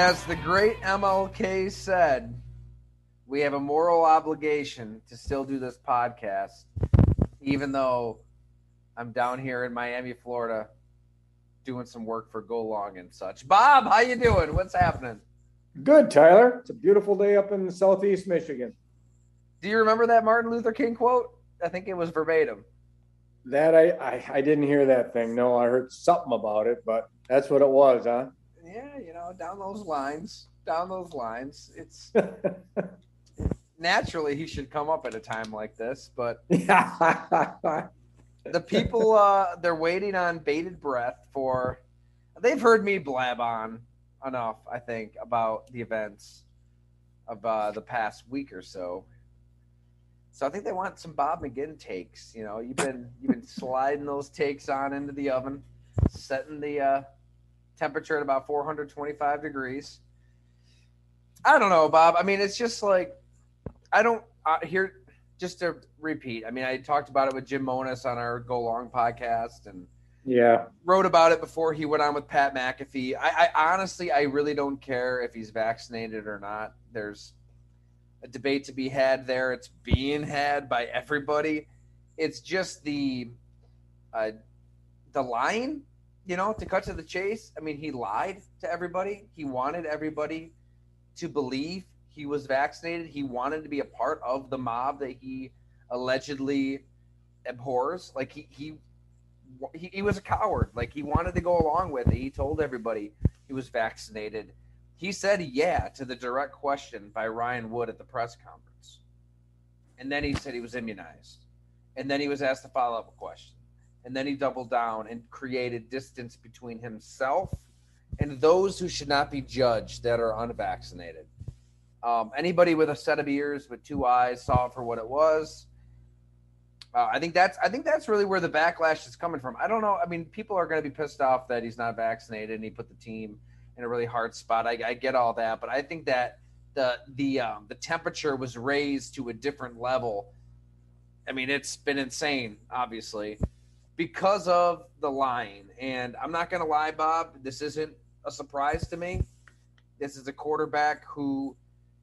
As the great MLK said, we have a moral obligation to still do this podcast, even though I'm down here in Miami, Florida, doing some work for Go Long and such. Bob, how you doing? What's happening? Good, Tyler. It's a beautiful day up in southeast Michigan. Do you remember that Martin Luther King quote? I think it was verbatim. That I, I, I didn't hear that thing. No, I heard something about it, but that's what it was, huh? Yeah, you know, down those lines, down those lines. It's naturally he should come up at a time like this, but the people uh they're waiting on bated breath for they've heard me blab on enough, I think, about the events of uh, the past week or so. So I think they want some Bob McGinn takes. You know, you've been you've been sliding those takes on into the oven, setting the uh, temperature at about 425 degrees. I don't know, Bob. I mean, it's just like I don't uh, here. Just to repeat, I mean, I talked about it with Jim Monos on our Go Long podcast, and yeah, wrote about it before he went on with Pat McAfee. I, I honestly, I really don't care if he's vaccinated or not. There's a debate to be had there. It's being had by everybody. It's just the uh, the line you know, to cut to the chase, I mean, he lied to everybody. He wanted everybody to believe he was vaccinated. He wanted to be a part of the mob that he allegedly abhors. Like he he he, he was a coward. Like he wanted to go along with it. He told everybody he was vaccinated. He said yeah to the direct question by Ryan Wood at the press conference. And then he said he was immunized. And then he was asked a follow up question and then he doubled down and created distance between himself and those who should not be judged that are unvaccinated. Um, anybody with a set of ears with two eyes saw it for what it was. Uh, I think that's I think that's really where the backlash is coming from. I don't know. I mean, people are going to be pissed off that he's not vaccinated and he put the team in a really hard spot. I, I get all that, but I think that the the um, the temperature was raised to a different level. I mean, it's been insane, obviously because of the line. And I'm not going to lie, Bob, this isn't a surprise to me. This is a quarterback who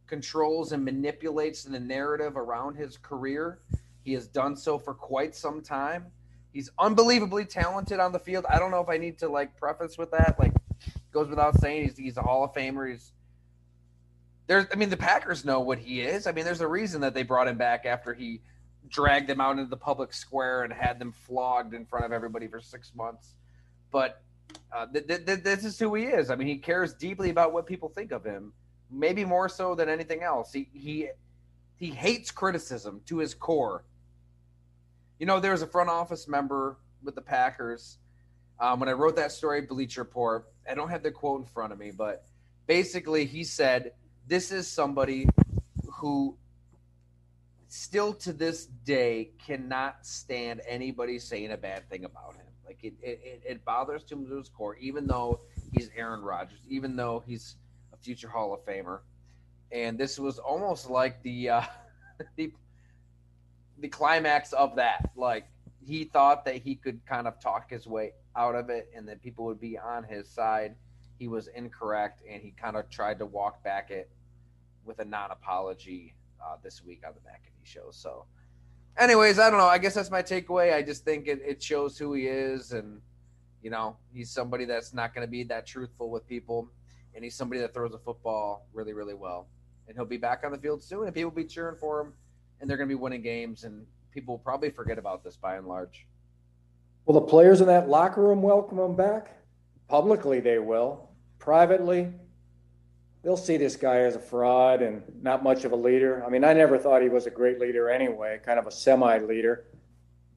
controls and manipulates the narrative around his career. He has done so for quite some time. He's unbelievably talented on the field. I don't know if I need to like preface with that. Like goes without saying he's he's a Hall of Famer. He's there's I mean the Packers know what he is. I mean there's a reason that they brought him back after he dragged them out into the public square and had them flogged in front of everybody for six months. But uh, th- th- this is who he is. I mean, he cares deeply about what people think of him, maybe more so than anything else. He he he hates criticism to his core. You know, there was a front office member with the Packers. Um, when I wrote that story, Bleacher Report, I don't have the quote in front of me, but basically he said, "This is somebody who still to this day cannot stand anybody saying a bad thing about him. Like it, it, it bothers him to his core, even though he's Aaron Rodgers, even though he's a future Hall of Famer. and this was almost like the uh, the the climax of that. Like he thought that he could kind of talk his way out of it, and that people would be on his side. He was incorrect, and he kind of tried to walk back it with a non-apology uh, this week on the McAfee show. So, anyways, I don't know. I guess that's my takeaway. I just think it, it shows who he is, and you know, he's somebody that's not going to be that truthful with people, and he's somebody that throws a football really, really well. And he'll be back on the field soon, and people will be cheering for him, and they're going to be winning games, and people will probably forget about this by and large. Will the players in that locker room welcome him back? Publicly, they will. Privately, they'll see this guy as a fraud and not much of a leader. I mean, I never thought he was a great leader anyway, kind of a semi leader.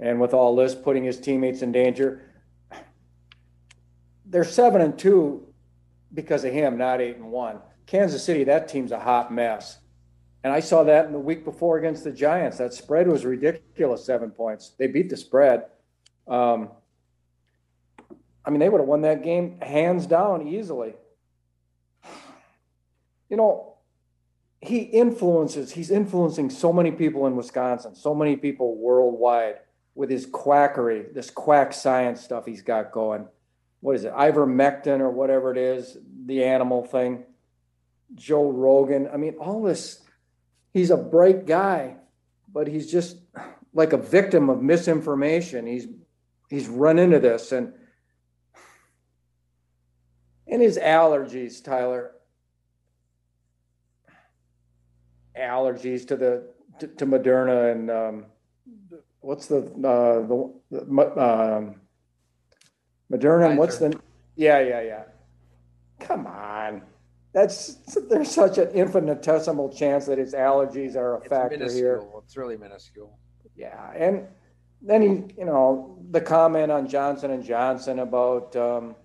And with all this, putting his teammates in danger, they're seven and two because of him, not eight and one. Kansas City, that team's a hot mess. And I saw that in the week before against the Giants. That spread was ridiculous, seven points. They beat the spread. Um, I mean, they would have won that game hands down easily. You know, he influences, he's influencing so many people in Wisconsin, so many people worldwide with his quackery, this quack science stuff he's got going. What is it, ivermectin or whatever it is, the animal thing. Joe Rogan. I mean, all this, he's a bright guy, but he's just like a victim of misinformation. He's he's run into this and and his allergies, Tyler. Allergies to the to, to Moderna and um, what's the uh, the, um, Moderna and what's the yeah yeah yeah. Come on, that's there's such an infinitesimal chance that his allergies are a It's factor minuscule. here. It's really minuscule. Yeah, and then he, you know, the comment on Johnson and Johnson about um,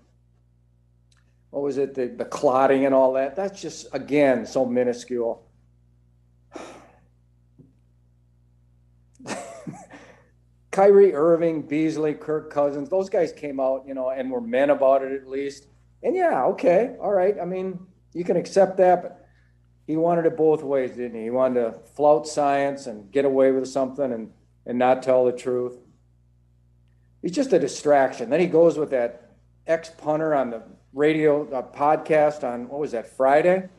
what was it, the, the clotting and all that. That's just again so minuscule. Kyrie Irving, Beasley, Kirk Cousins, those guys came out, you know, and were men about it at least. And yeah, okay, all right. I mean, you can accept that, but he wanted it both ways, didn't he? He wanted to flout science and get away with something and and not tell the truth. He's just a distraction. Then he goes with that ex punter on the radio uh, podcast on what was that Friday?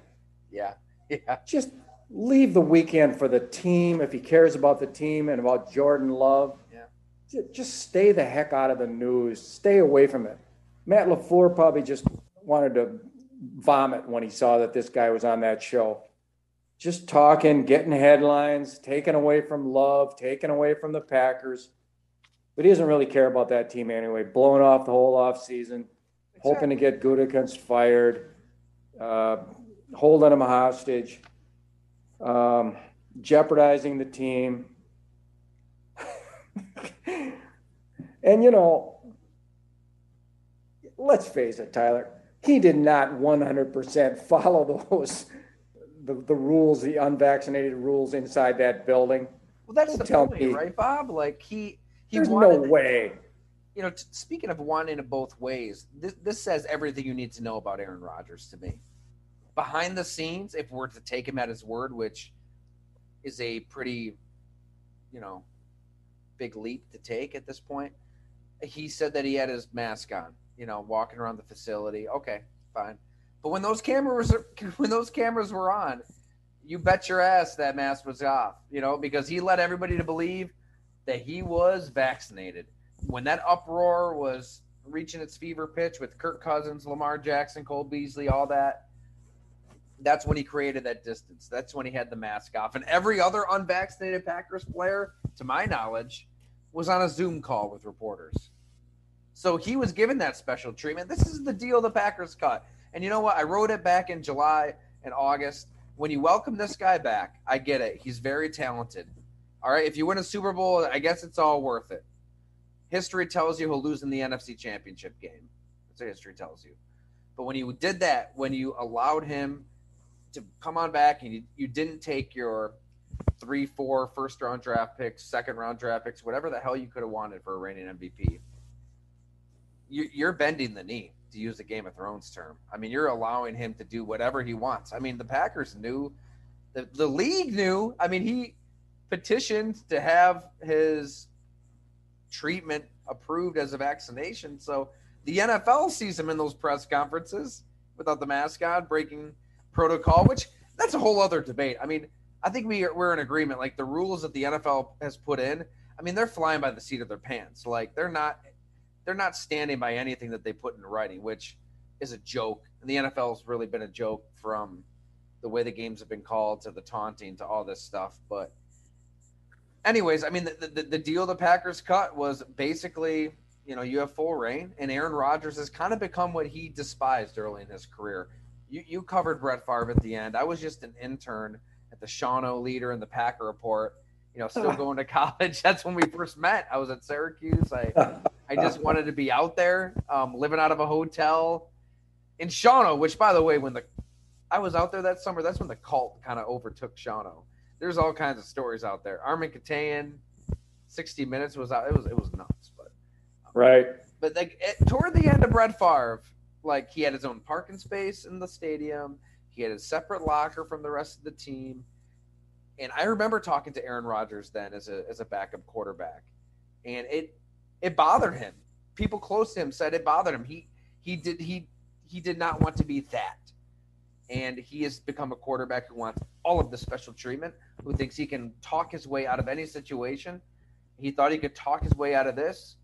Yeah, yeah. Just leave the weekend for the team if he cares about the team and about Jordan Love. Just stay the heck out of the news. Stay away from it. Matt LaFleur probably just wanted to vomit when he saw that this guy was on that show. Just talking, getting headlines, taken away from Love, taken away from the Packers. But he doesn't really care about that team anyway. Blowing off the whole offseason, hoping to get Gutekunst fired, uh, holding him hostage, um, jeopardizing the team. And you know, let's face it, Tyler, he did not 100% follow those the, the rules, the unvaccinated rules inside that building. Well, that's Don't the tell point, me. right, Bob? Like he he There's no way. you know, t- speaking of wanting it both ways, this, this says everything you need to know about Aaron Rodgers to me. Behind the scenes, if we're to take him at his word, which is a pretty, you know, big leap to take at this point, he said that he had his mask on, you know, walking around the facility. Okay, fine. But when those cameras are, when those cameras were on, you bet your ass that mask was off, you know, because he led everybody to believe that he was vaccinated. When that uproar was reaching its fever pitch with Kirk Cousins, Lamar Jackson, Cole Beasley, all that, that's when he created that distance. That's when he had the mask off. And every other unvaccinated Packers player, to my knowledge, was on a Zoom call with reporters. So he was given that special treatment. This is the deal the Packers cut. And you know what? I wrote it back in July and August. When you welcome this guy back, I get it. He's very talented. All right. If you win a Super Bowl, I guess it's all worth it. History tells you he'll lose in the NFC Championship game. That's what history tells you. But when you did that, when you allowed him to come on back and you, you didn't take your three, four first round draft picks, second round draft picks, whatever the hell you could have wanted for a reigning MVP, you, you're bending the knee, to use the Game of Thrones term. I mean, you're allowing him to do whatever he wants. I mean, the Packers knew the, the league knew. I mean, he petitioned to have his treatment approved as a vaccination. So the NFL sees him in those press conferences without the mascot breaking protocol, which that's a whole other debate. I mean, I think we are, we're in agreement. Like the rules that the NFL has put in, I mean, they're flying by the seat of their pants. Like they're not they're not standing by anything that they put in writing, which is a joke. And the NFL has really been a joke from the way the games have been called to the taunting to all this stuff. But anyways, I mean, the, the, the deal the Packers cut was basically, you know, you have full reign, and Aaron Rodgers has kind of become what he despised early in his career. You, you covered Brett Favre at the end. I was just an intern at the Shawano Leader and the Packer Report. You know, still going to college. That's when we first met. I was at Syracuse. I I just wanted to be out there, um, living out of a hotel in Shawano. Which, by the way, when the I was out there that summer, that's when the cult kind of overtook Shawano. There's all kinds of stories out there. Armen Keteyian, 60 Minutes was out. It was it was nuts, but right. But like it, toward the end of Brett Favre, like he had his own parking space in the stadium. He had a separate locker from the rest of the team. And I remember talking to Aaron Rodgers then as a as a backup quarterback, and it it bothered him. People close to him said it bothered him. He he did he he did not want to be that and he has become a quarterback who wants all of the special treatment, who thinks he can talk his way out of any situation. He thought he could talk his way out of this.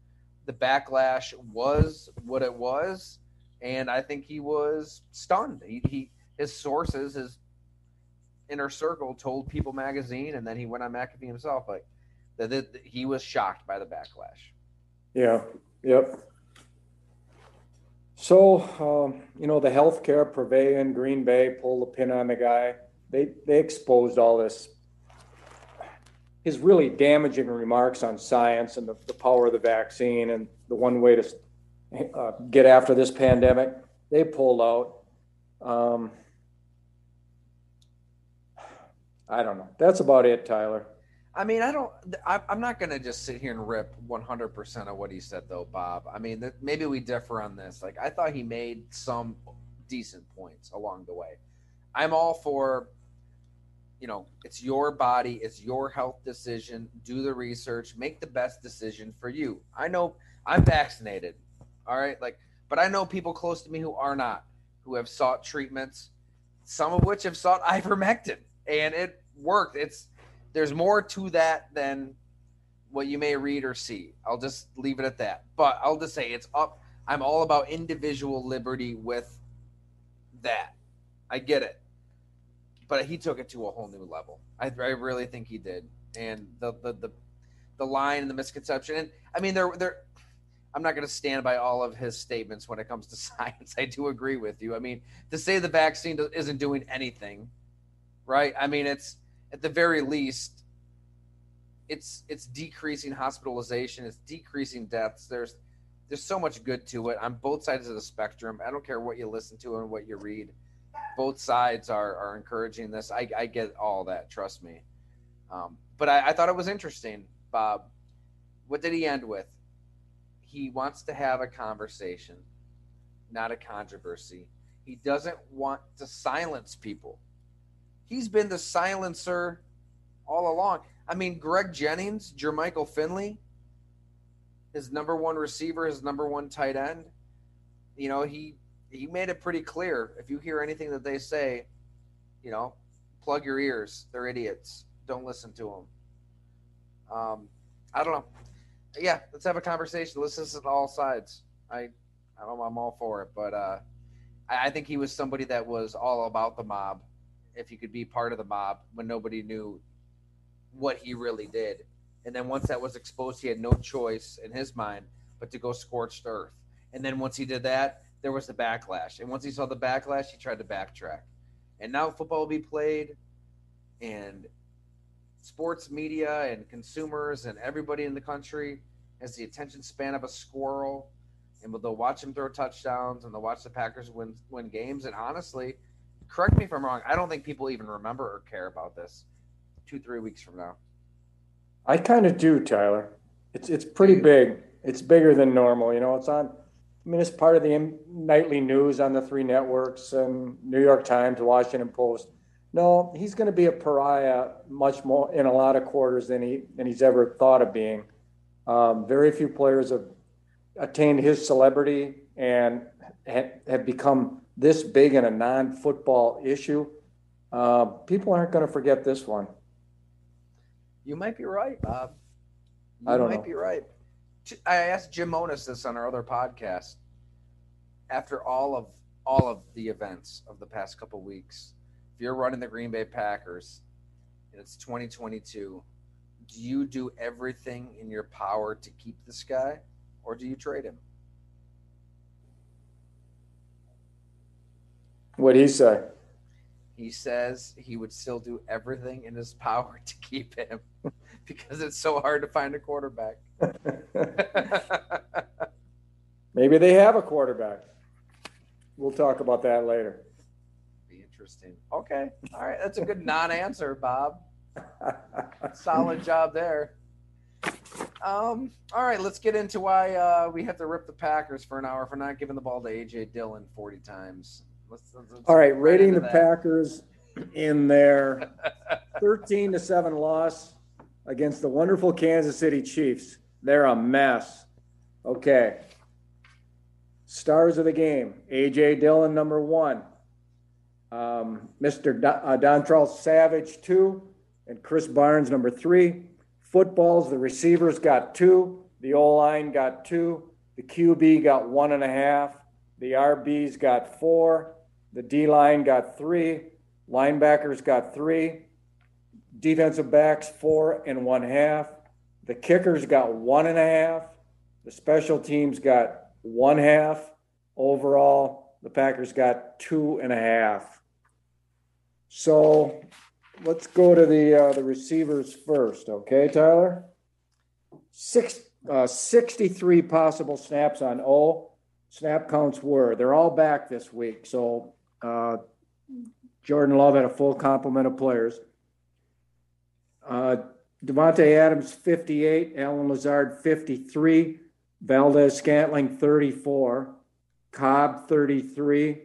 The backlash was what it was, and I think he was stunned. He, he his sources, his inner circle, told People Magazine, and then he went on McAfee himself, like that, that he was shocked by the backlash. Yeah. Yep. So, um, you know, the healthcare purveyor in Green Bay pulled the pin on the guy. They they exposed all this his really damaging remarks on science and the, the power of the vaccine and the one way to uh, get after this pandemic. They pulled out. Um, I don't know. That's about it, Tyler. I mean, I don't. I'm not going to just sit here and rip 100% of what he said, though, Bob. I mean, maybe we differ on this. Like, I thought he made some decent points along the way. I'm all for, you know, it's your body, it's your health decision. Do the research, make the best decision for you. I know I'm vaccinated, all right, like, but I know people close to me who are not, who have sought treatments, some of which have sought ivermectin, and it worked. It's there's more to that than what you may read or see. I'll just leave it at that. But I'll just say it's up. I'm all about individual liberty with that. I get it. But he took it to a whole new level. I, I really think he did. And the, the the the line and the misconception. And I mean, they're they're. I'm not going to stand by all of his statements when it comes to science. I do agree with you. I mean, to say the vaccine isn't doing anything, right? I mean, it's at the very least, it's it's decreasing hospitalization, it's decreasing deaths. There's there's so much good to it on both sides of the spectrum. I don't care what you listen to and what you read. Both sides are, are encouraging this. I, I get all that, trust me. Um, but I, I thought it was interesting, Bob. What did he end with? He wants to have a conversation, not a controversy. He doesn't want to silence people. He's been the silencer all along. I mean, Greg Jennings, Jermichael Finley, his number one receiver, his number one tight end. You know, he he made it pretty clear. If you hear anything that they say, you know, plug your ears. They're idiots. Don't listen to them. Um, I don't know. Yeah, let's have a conversation. Let's listen to all sides. I, I'm, I'm all for it, but uh, I, I think he was somebody that was all about the mob if he could be part of the mob when nobody knew what he really did. And then once that was exposed, he had no choice in his mind but to go scorched earth. And then once he did that, there was the backlash. And once he saw the backlash, he tried to backtrack. And now football will be played, and sports media and consumers and everybody in the country has the attention span of a squirrel. And they'll watch him throw touchdowns and they'll watch the Packers win win games. And honestly, correct me if I'm wrong. I don't think people even remember or care about this two, three weeks from now. I kind of do, Tyler. It's it's pretty big. It's bigger than normal. You know, it's on. I mean, it's part of the nightly news on the three networks and New York Times, Washington Post. No, he's going to be a pariah much more in a lot of quarters than he than he's ever thought of being. Um, very few players have attained his celebrity and ha- have become this big in a non-football issue. Uh, people aren't going to forget this one. You might be right, Bob. You I don't might know. be right. I asked Jim Monos this on our other podcast. After all of all of the events of the past couple weeks, you're running the Green Bay Packers and it's 2022, do you do everything in your power to keep this guy, or do you trade him? What'd he say? He says he would still do everything in his power to keep him because it's so hard to find a quarterback. Maybe they have a quarterback. We'll talk about that later. Interesting. Okay. All right. That's a good non-answer, Bob. Solid job there. Um, all right, let's get into why uh, we have to rip the Packers for an hour for not giving the ball to AJ Dillon 40 times. Let's, let's, let's All right, get rating the that. Packers in their 13 to 7 loss against the wonderful Kansas City Chiefs. They're a mess. Okay. Stars of the game AJ Dillon, number one. Um, Mr. Don, uh, Dontrell Savage, two. And Krys Barnes, number three. Footballs, the receivers got two. The O line got two. The QB got one and a half. The RBs got four. The D line got three. Linebackers got three. Defensive backs, four and one half. The kickers got one and a half. The special teams got one half. Overall, the Packers got two and a half. So let's go to the uh, the receivers first, okay, Tyler? Six, uh, 63 possible snaps on O. Snap counts were. They're all back this week. So uh, Jordan Love had a full complement of players. Uh, Davante Adams, 58. Allen Lazard, 53. Valdes-Scantling, 34. Cobb, 33.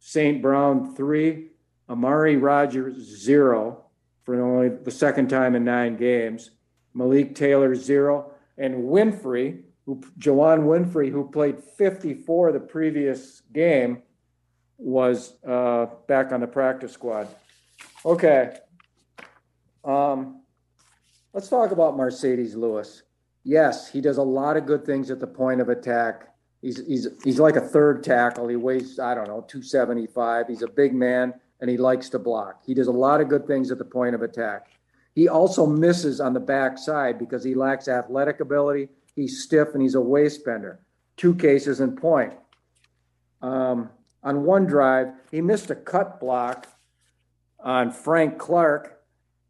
St. Brown, 3. Amari Rogers, 0 for only the second time in nine games. Malik Taylor, 0. And Winfree, who Juwann Winfree, who played 54 the previous game, was uh, back on the practice squad. Okay. Um, let's talk about Marcedes Lewis. Yes, he does a lot of good things at the point of attack. He's, he's, he's like a third tackle. He weighs, I don't know, 275. He's a big man and he likes to block. He does a lot of good things at the point of attack. He also misses on the backside because he lacks athletic ability. He's stiff and he's a waist bender. Two cases in point. Um, on one drive, he missed a cut block on Frank Clark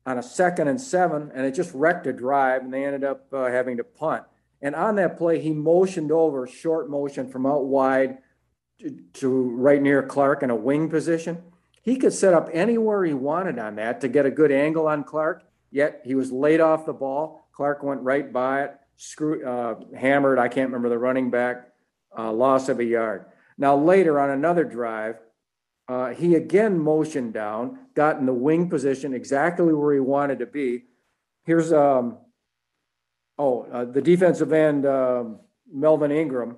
on a second and seven, and it just wrecked a drive, and they ended up uh, having to punt. And on that play, he motioned over, short motion from out wide to, to right near Clark in a wing position. He could set up anywhere he wanted on that to get a good angle on Clark, yet he was laid off the ball. Clark went right by it, screw, uh, hammered, I can't remember the running back, uh, loss of a yard. Now, later on another drive, uh, he again motioned down, got in the wing position exactly where he wanted to be. Here's, um, oh, uh, the defensive end, um, Melvin Ingram,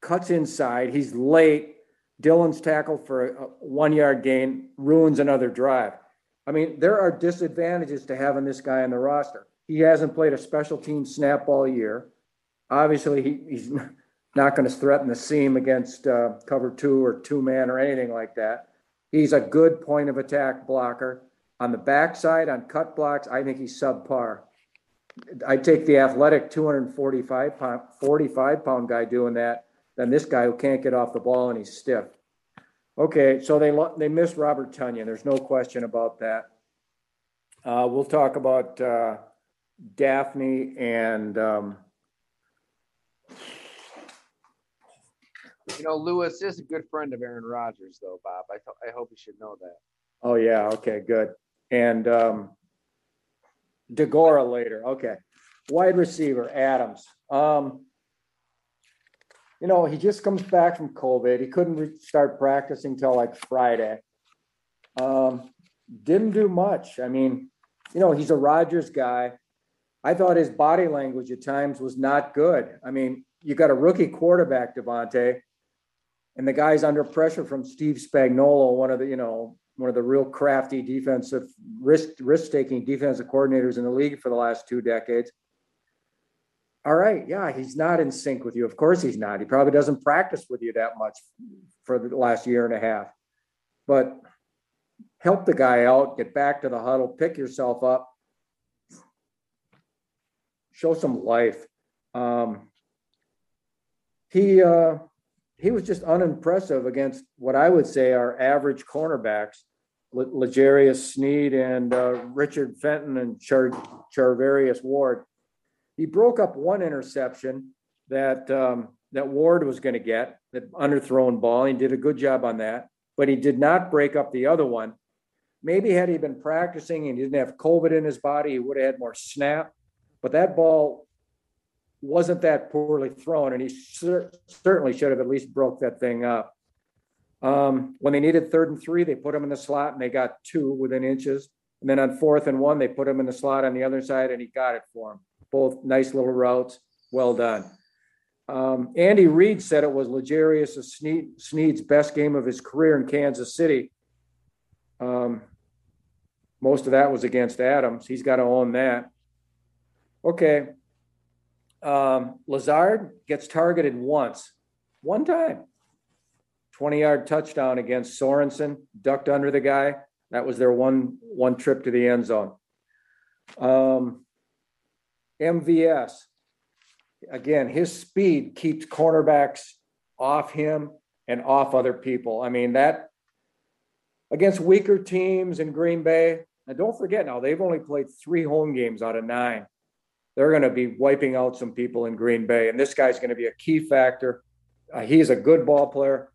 cuts inside. He's late. Dillon's tackle for a one yard gain ruins another drive. I mean, there are disadvantages to having this guy on the roster. He hasn't played a special team snap all year. Obviously, he, he's not going to threaten the seam against uh, cover two or two man or anything like that. He's a good point of attack blocker. On the backside, on cut blocks, I think he's subpar. I take the athletic 245 pound, 45 pound guy doing that than this guy who can't get off the ball and he's stiff. Okay, so they they missed Robert Tonyan. There's no question about that. Uh, we'll talk about uh, Dafney and um, You know, Lewis is a good friend of Aaron Rodgers, though, Bob. I, th- I hope you should know that. oh yeah, okay, good. And um, Deguara later. Okay, wide receiver Adams. Um, you know, he just comes back from COVID. He couldn't re- start practicing till like Friday. Um, didn't do much. I mean, you know, he's a Rodgers guy. I thought his body language at times was not good. I mean, you got a rookie quarterback, Davante, and the guy's under pressure from Steve Spagnuolo, one of the, you know, one of the real crafty defensive risk risk taking defensive coordinators in the league for the last two decades. All right, yeah, he's not in sync with you. Of course, he's not. He probably doesn't practice with you that much for the last year and a half. But help the guy out, get back to the huddle, pick yourself up, show some life. Um, he uh, he was just unimpressive against what I would say are average cornerbacks, L'Jarius Sneed and uh, Richard Fenton and Char- Charvarius Ward. He broke up one interception that um, that Ward was going to get, that underthrown ball. He did a good job on that, but he did not break up the other one. Maybe had he been practicing and he didn't have COVID in his body, he would have had more snap. But that ball wasn't that poorly thrown, and he cer- certainly should have at least broke that thing up. Um, when they needed third and three, they put him in the slot and they got two within inches. And then on fourth and one, they put him in the slot on the other side and he got it for him. Both nice little routes. Well done. Um, Andy Reid said it was L'Jarius Sneed, Sneed's best game of his career in Kansas City. Um, most of that was against Adams. He's got to own that. Okay. Um, Lazard gets targeted once, one time. 20 yard touchdown against Sorensen, ducked under the guy. That was their one one trip to the end zone. Um, MVS, again, his speed keeps cornerbacks off him and off other people. I mean, that against weaker teams in Green Bay, and don't forget now, they've only played three home games out of nine. They're going to be wiping out some people in Green Bay, and this guy's going to be a key factor. Uh, he's a good ball player.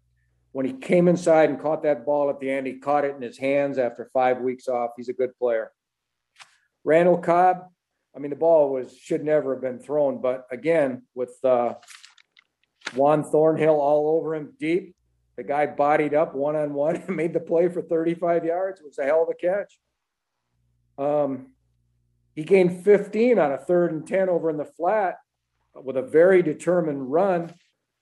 When he came inside and caught that ball at the end, he caught it in his hands after five weeks off. He's a good player. Randall Cobb, I mean, the ball was should never have been thrown, but again, with uh, Juan Thornhill all over him deep, the guy bodied up one on one and made the play for 35 yards. It was a hell of a catch. Um, he gained 15 on a third and 10 over in the flat with a very determined run.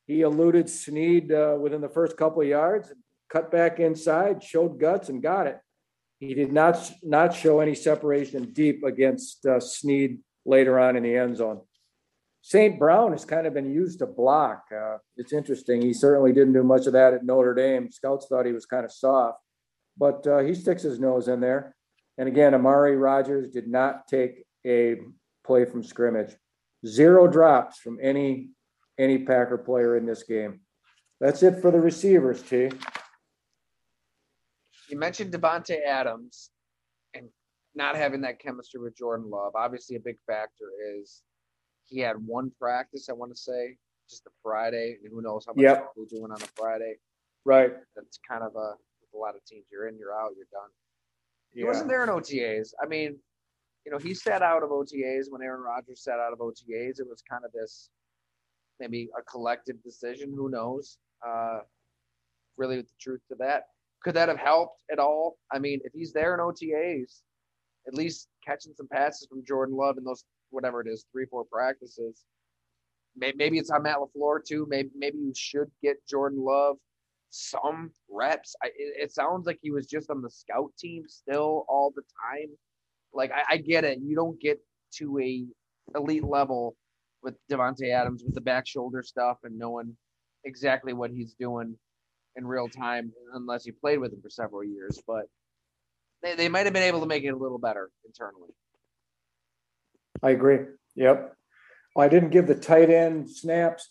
He eluded Sneed uh, within the first couple of yards, cut back inside, showed guts, and got it. He did not not show any separation deep against uh, Sneed later on in the end zone. St. Brown has kind of been used to block. Uh, it's interesting. He certainly didn't do much of that at Notre Dame. Scouts thought he was kind of soft, but uh, he sticks his nose in there. And again, Amari Rogers did not take a play from scrimmage. Zero drops from any any Packer player in this game. That's it for the receivers, T. You mentioned Davante Adams and not having that chemistry with Jordan Love. Obviously, a big factor is he had one practice. I want to say just a Friday, and who knows how much Yep. we're doing on a Friday. Right. That's kind of a a lot of teams. You're in, you're out, you're done. He Yeah. wasn't there in OTAs. I mean, you know, he sat out of OTAs when Aaron Rodgers sat out of OTAs. It was kind of this maybe a collective decision. Who knows? Uh, really, the truth to that. Could that have helped at all? I mean, if he's there in OTAs, at least catching some passes from Jordan Love in those whatever it is, three, four practices. Maybe, it's on Matt LaFleur too. Maybe maybe you should get Jordan Love some reps. I, it, it sounds like he was just on the scout team still all the time. Like I, I get it. You don't get to a elite level with Davante Adams with the back shoulder stuff and knowing exactly what he's doing in real time unless you played with him for several years. But they, they might have been able to make it a little better internally. I agree. Yep. I didn't give the tight end snaps.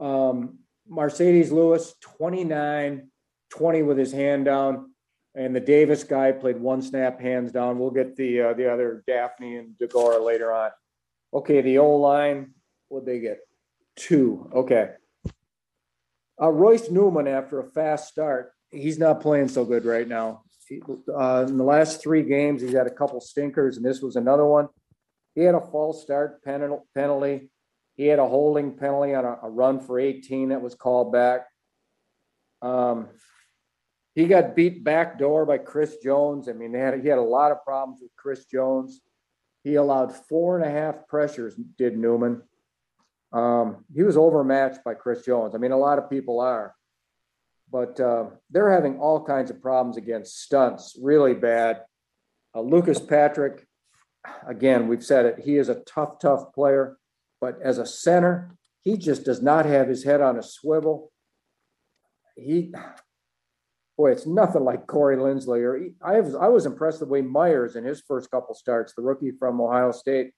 Um, Marcedes Lewis, 29, 20 with his hand down. And the Davis guy played one snap hands down. We'll get the uh, the other Dafney and Deguara later on. Okay, the O line, what'd they get? Two. Okay. Uh, Royce Newman, after a fast start, he's not playing so good right now. He, uh, in the last three games, he's had a couple stinkers, and this was another one. He had a false start penal- penalty. He had a holding penalty on a, a run for 18 that was called back. Um, he got beat back door by Chris Jones. I mean, had he had a lot of problems with Chris Jones. He allowed four and a half pressures, did Newman. Um, he was overmatched by Chris Jones. I mean, a lot of people are, but uh, they're having all kinds of problems against stunts, really bad. Uh, Lucas Patrick, again, we've said it. He is a tough, tough player, but as a center, he just does not have his head on a swivel. He, boy, it's nothing like Corey Linsley. Or he, I was I was impressed the way Myers in his first couple starts, the rookie from Ohio State,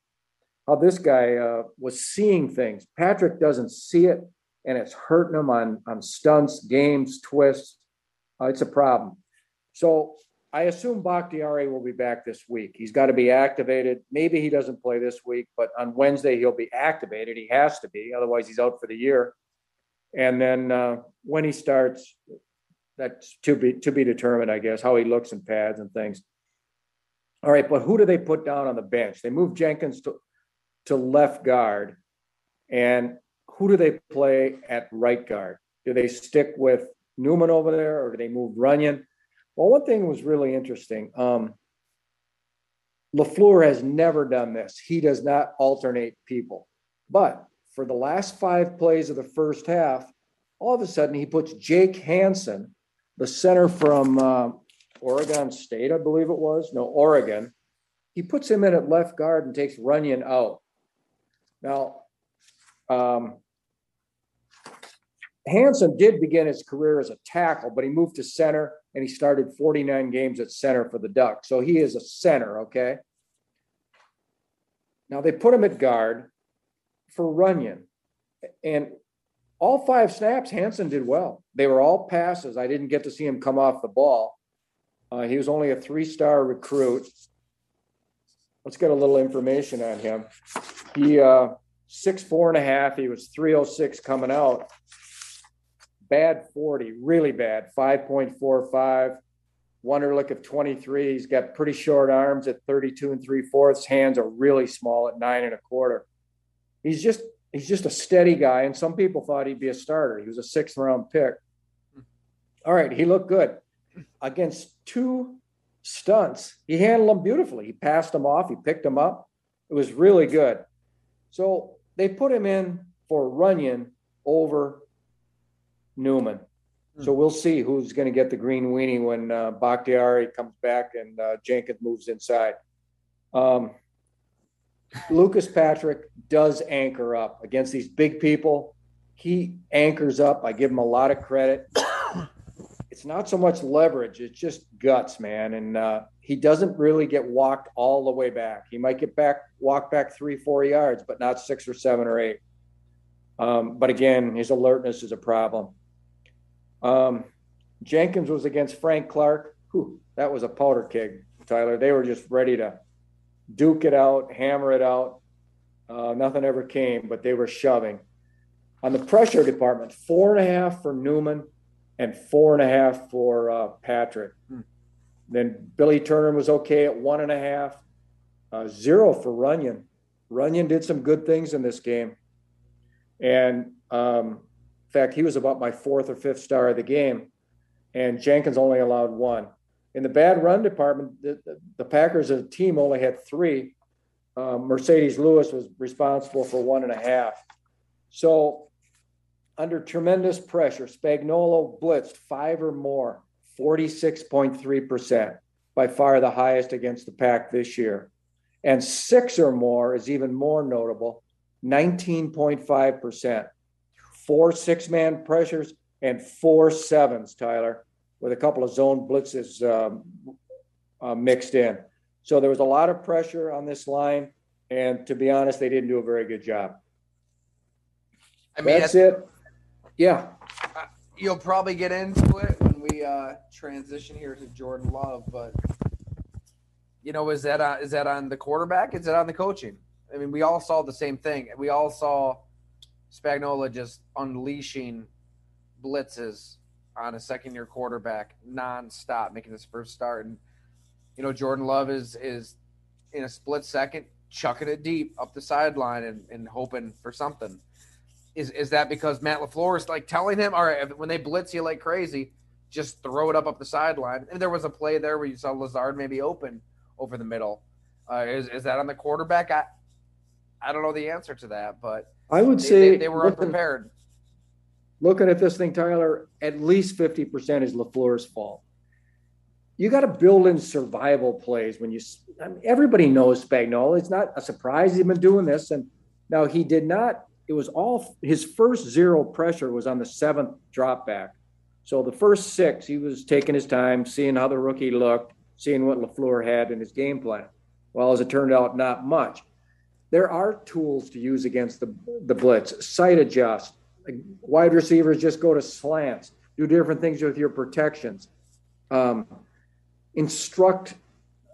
how this guy uh, was seeing things. Patrick doesn't see it, and it's hurting him on on stunts, games, twists. Uh, it's a problem. So I assume Bakhtiari will be back this week. He's got to be activated. Maybe he doesn't play this week, but on Wednesday he'll be activated. He has to be, otherwise he's out for the year. And then uh, when he starts, that's to be to be determined, I guess, how he looks in pads and things. All right, but who do they put down on the bench? They move Jenkins to to left guard, and who do they play at right guard? Do they stick with Newman over there, or do they move Runyan? Well, one thing was really interesting. Um, LaFleur has never done this. He does not alternate people. But for the last five plays of the first half, all of a sudden he puts Jake Hanson, the center from uh, Oregon State, I believe it was. No, Oregon. He puts him in at left guard and takes Runyan out. Now, um, Hanson did begin his career as a tackle, but he moved to center and he started 49 games at center for the Ducks. So he is a center, okay? Now they put him at guard for Runyan. And all five snaps, Hanson did well. They were all passes. I didn't get to see him come off the ball. Uh, he was only a three star recruit. Let's get a little information on him. He, uh, six, four and a half. He was 306 coming out bad 40, really bad, 5.45. Wonderlic of 23. He's got pretty short arms at 32 and three fourths. Hands are really small at nine and a quarter. He's just he's just a steady guy, and some people thought he'd be a starter. He was a sixth round pick. All right, he looked good against two stunts. He handled them beautifully. He passed them off. He picked them up. It was really good. So they put him in for Runyan over Newman. So hmm. we'll see who's going to get the green weenie when uh, Bakhtiari comes back and uh, Jenkins moves inside. Um, Lucas Patrick does anchor up against these big people. He anchors up. I give him a lot of credit. It's not so much leverage; it's just guts, man. And uh, he doesn't really get walked all the way back. He might get back, walk back three, four yards, but not six or seven or eight. Um, but again, his alertness is a problem. Um, Jenkins was against Frank Clark. Whew, that was a powder keg, Tyler. They were just ready to duke it out, hammer it out. Uh, nothing ever came, but they were shoving. On the pressure department, four and a half for Newman and four and a half for uh, Patrick. Hmm. Then Billy Turner was okay at one and a half, uh, zero for Runyan. Runyan did some good things in this game. And um, in fact, he was about my fourth or fifth star of the game, and Jenkins only allowed one. In the bad run department, the, the, Packers as a team only had three. Um, Marcedes Lewis was responsible for one and a half. So, under tremendous pressure, Spagnuolo blitzed five or more, 46.3%, by far the highest against the Pack this year. And six or more is even more notable, 19.5% four six man pressures and four sevens, Tyler, with a couple of zone blitzes um, uh, mixed in. So there was a lot of pressure on this line. And to be honest, they didn't do a very good job. I mean, that's it. Yeah. Uh, you'll probably get into it when we uh, transition here to Jordan Love, but you know, is that on, is that on the quarterback? Is it on the coaching? I mean, we all saw the same thing. We all saw Spagnuolo just unleashing blitzes on a second year quarterback nonstop, making his first start. And, you know, Jordan Love is is in a split second chucking it deep up the sideline and, and hoping for something. Is is that because Matt LaFleur is like telling him, all right, when they blitz you like crazy, just throw it up up the sideline. And there was a play there where you saw Lazard maybe open over the middle. Uh, is is that on the quarterback? I I don't know the answer to that, but I would they, say they, they were looking- unprepared. looking at this thing, Tyler, at least 50% is LaFleur's fault. You got to build in survival plays when you, I mean, everybody knows Spagnuolo. It's not a surprise he's been doing this. And now he did not, it was all, his first zero pressure was on the seventh drop back. So the first six, he was taking his time, seeing how the rookie looked, seeing what LaFleur had in his game plan. Well, as it turned out, not much. There are tools to use against the, the blitz, sight adjust, wide receivers just go to slants, do different things with your protections. Um, instruct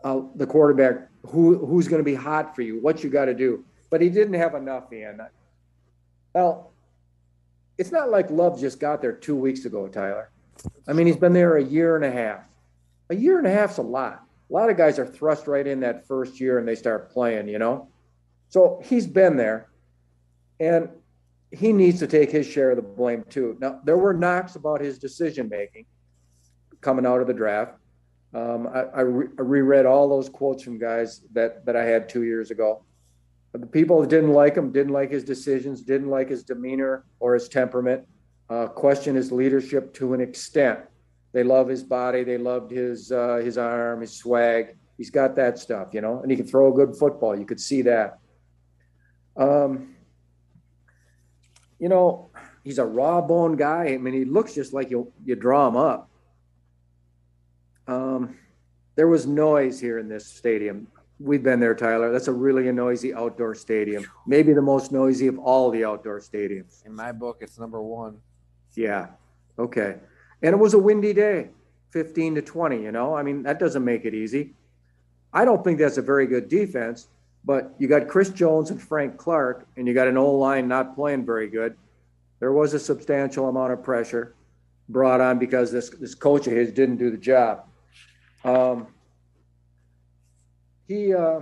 uh, the quarterback who who's going to be hot for you, what you got to do. But he didn't have enough, Ian. Well, it's not like Love just got there two weeks ago, Tyler. I mean, he's been there a year and a half. A year and a half's a lot. A lot of guys are thrust right in that first year and they start playing, you know? So he's been there. And he needs to take his share of the blame too. Now, there were knocks about his decision making coming out of the draft. Um, I, I, re- I reread all those quotes from guys that, that I had two years ago. The people didn't like him, didn't like his decisions, didn't like his demeanor or his temperament, uh, question his leadership to an extent. They love his body, they loved his uh, his arm, his swag. He's got that stuff, you know, and he can throw a good football. You could see that. Um, you know, he's a raw bone guy. I mean, he looks just like you you draw him up. Um, there was noise here in this stadium. We've been there, Tyler. That's a really a noisy outdoor stadium. Maybe the most noisy of all the outdoor stadiums. In my book, it's number one. Yeah. Okay. And it was a windy day, 15 to 20, you know? I mean, that doesn't make it easy. I don't think that's a very good defense, but you got Chris Jones and Frank Clark, and you got an old line not playing very good. There was a substantial amount of pressure brought on because this, this coach of his didn't do the job. Um, he, uh,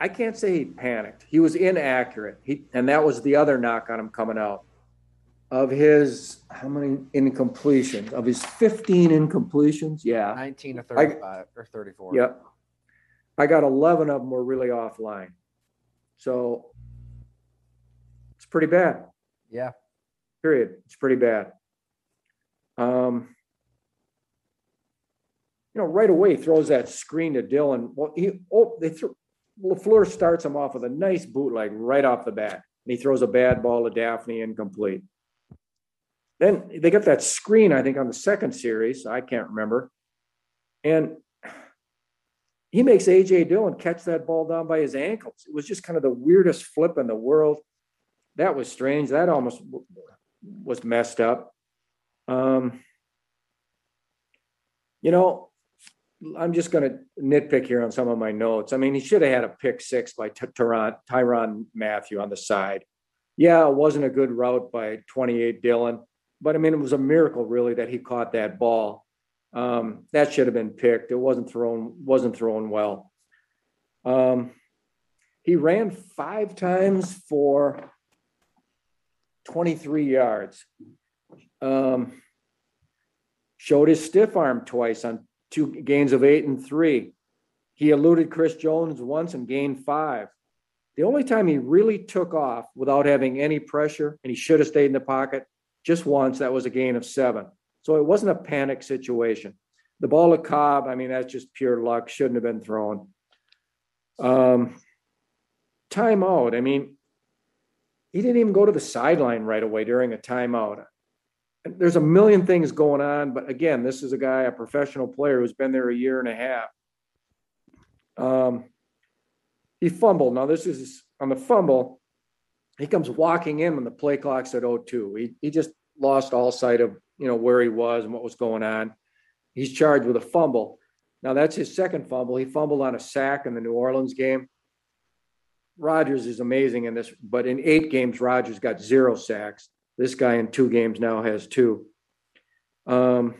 I can't say he panicked. He was inaccurate. He, and that was the other knock on him coming out. Of his, how many incompletions? Of his 15 incompletions? Yeah. 19 to 35 or 34. Yep. I got 11 of them were really offline. So it's pretty bad. Yeah. Period. It's pretty bad. Um, you know, right away throws that screen to Dillon. Well, he oh they threw LaFleur starts him off with a nice bootleg right off the bat, and he throws a bad ball to Dafney incomplete. Then they get that screen, I think, on the second series. I can't remember, and he makes AJ Dillon catch that ball down by his ankles. It was just kind of the weirdest flip in the world. That was strange. That almost was messed up. Um, you know, I'm just going to nitpick here on some of my notes. I mean, he should have had a pick six by Ty- Tyron, Tyrann Mathieu on the side. Yeah, it wasn't a good route by 28 Dillon, but I mean, it was a miracle really that he caught that ball. Um, that should have been picked. It wasn't thrown, wasn't thrown well. Um, he ran five times for 23 yards. Um, showed his stiff arm twice on two gains of eight and three. He eluded Chris Jones once and gained five. The only time he really took off without having any pressure, and he should have stayed in the pocket just once, that was a gain of seven. So it wasn't a panic situation. The ball to Cobb, I mean, that's just pure luck, shouldn't have been thrown. Um, timeout, I mean, he didn't even go to the sideline right away during a timeout. There's a million things going on, but again, this is a guy, a professional player who's been there a year and a half. Um, he fumbled. Now this is on the fumble. He comes walking in when the play clock's at 02. He, he just lost all sight of, you know, where he was and what was going on. He's charged with a fumble. Now that's his second fumble. He fumbled on a sack in the New Orleans game. Rodgers is amazing in this, but in eight games, Rodgers got zero sacks. This guy in two games now has two. Um,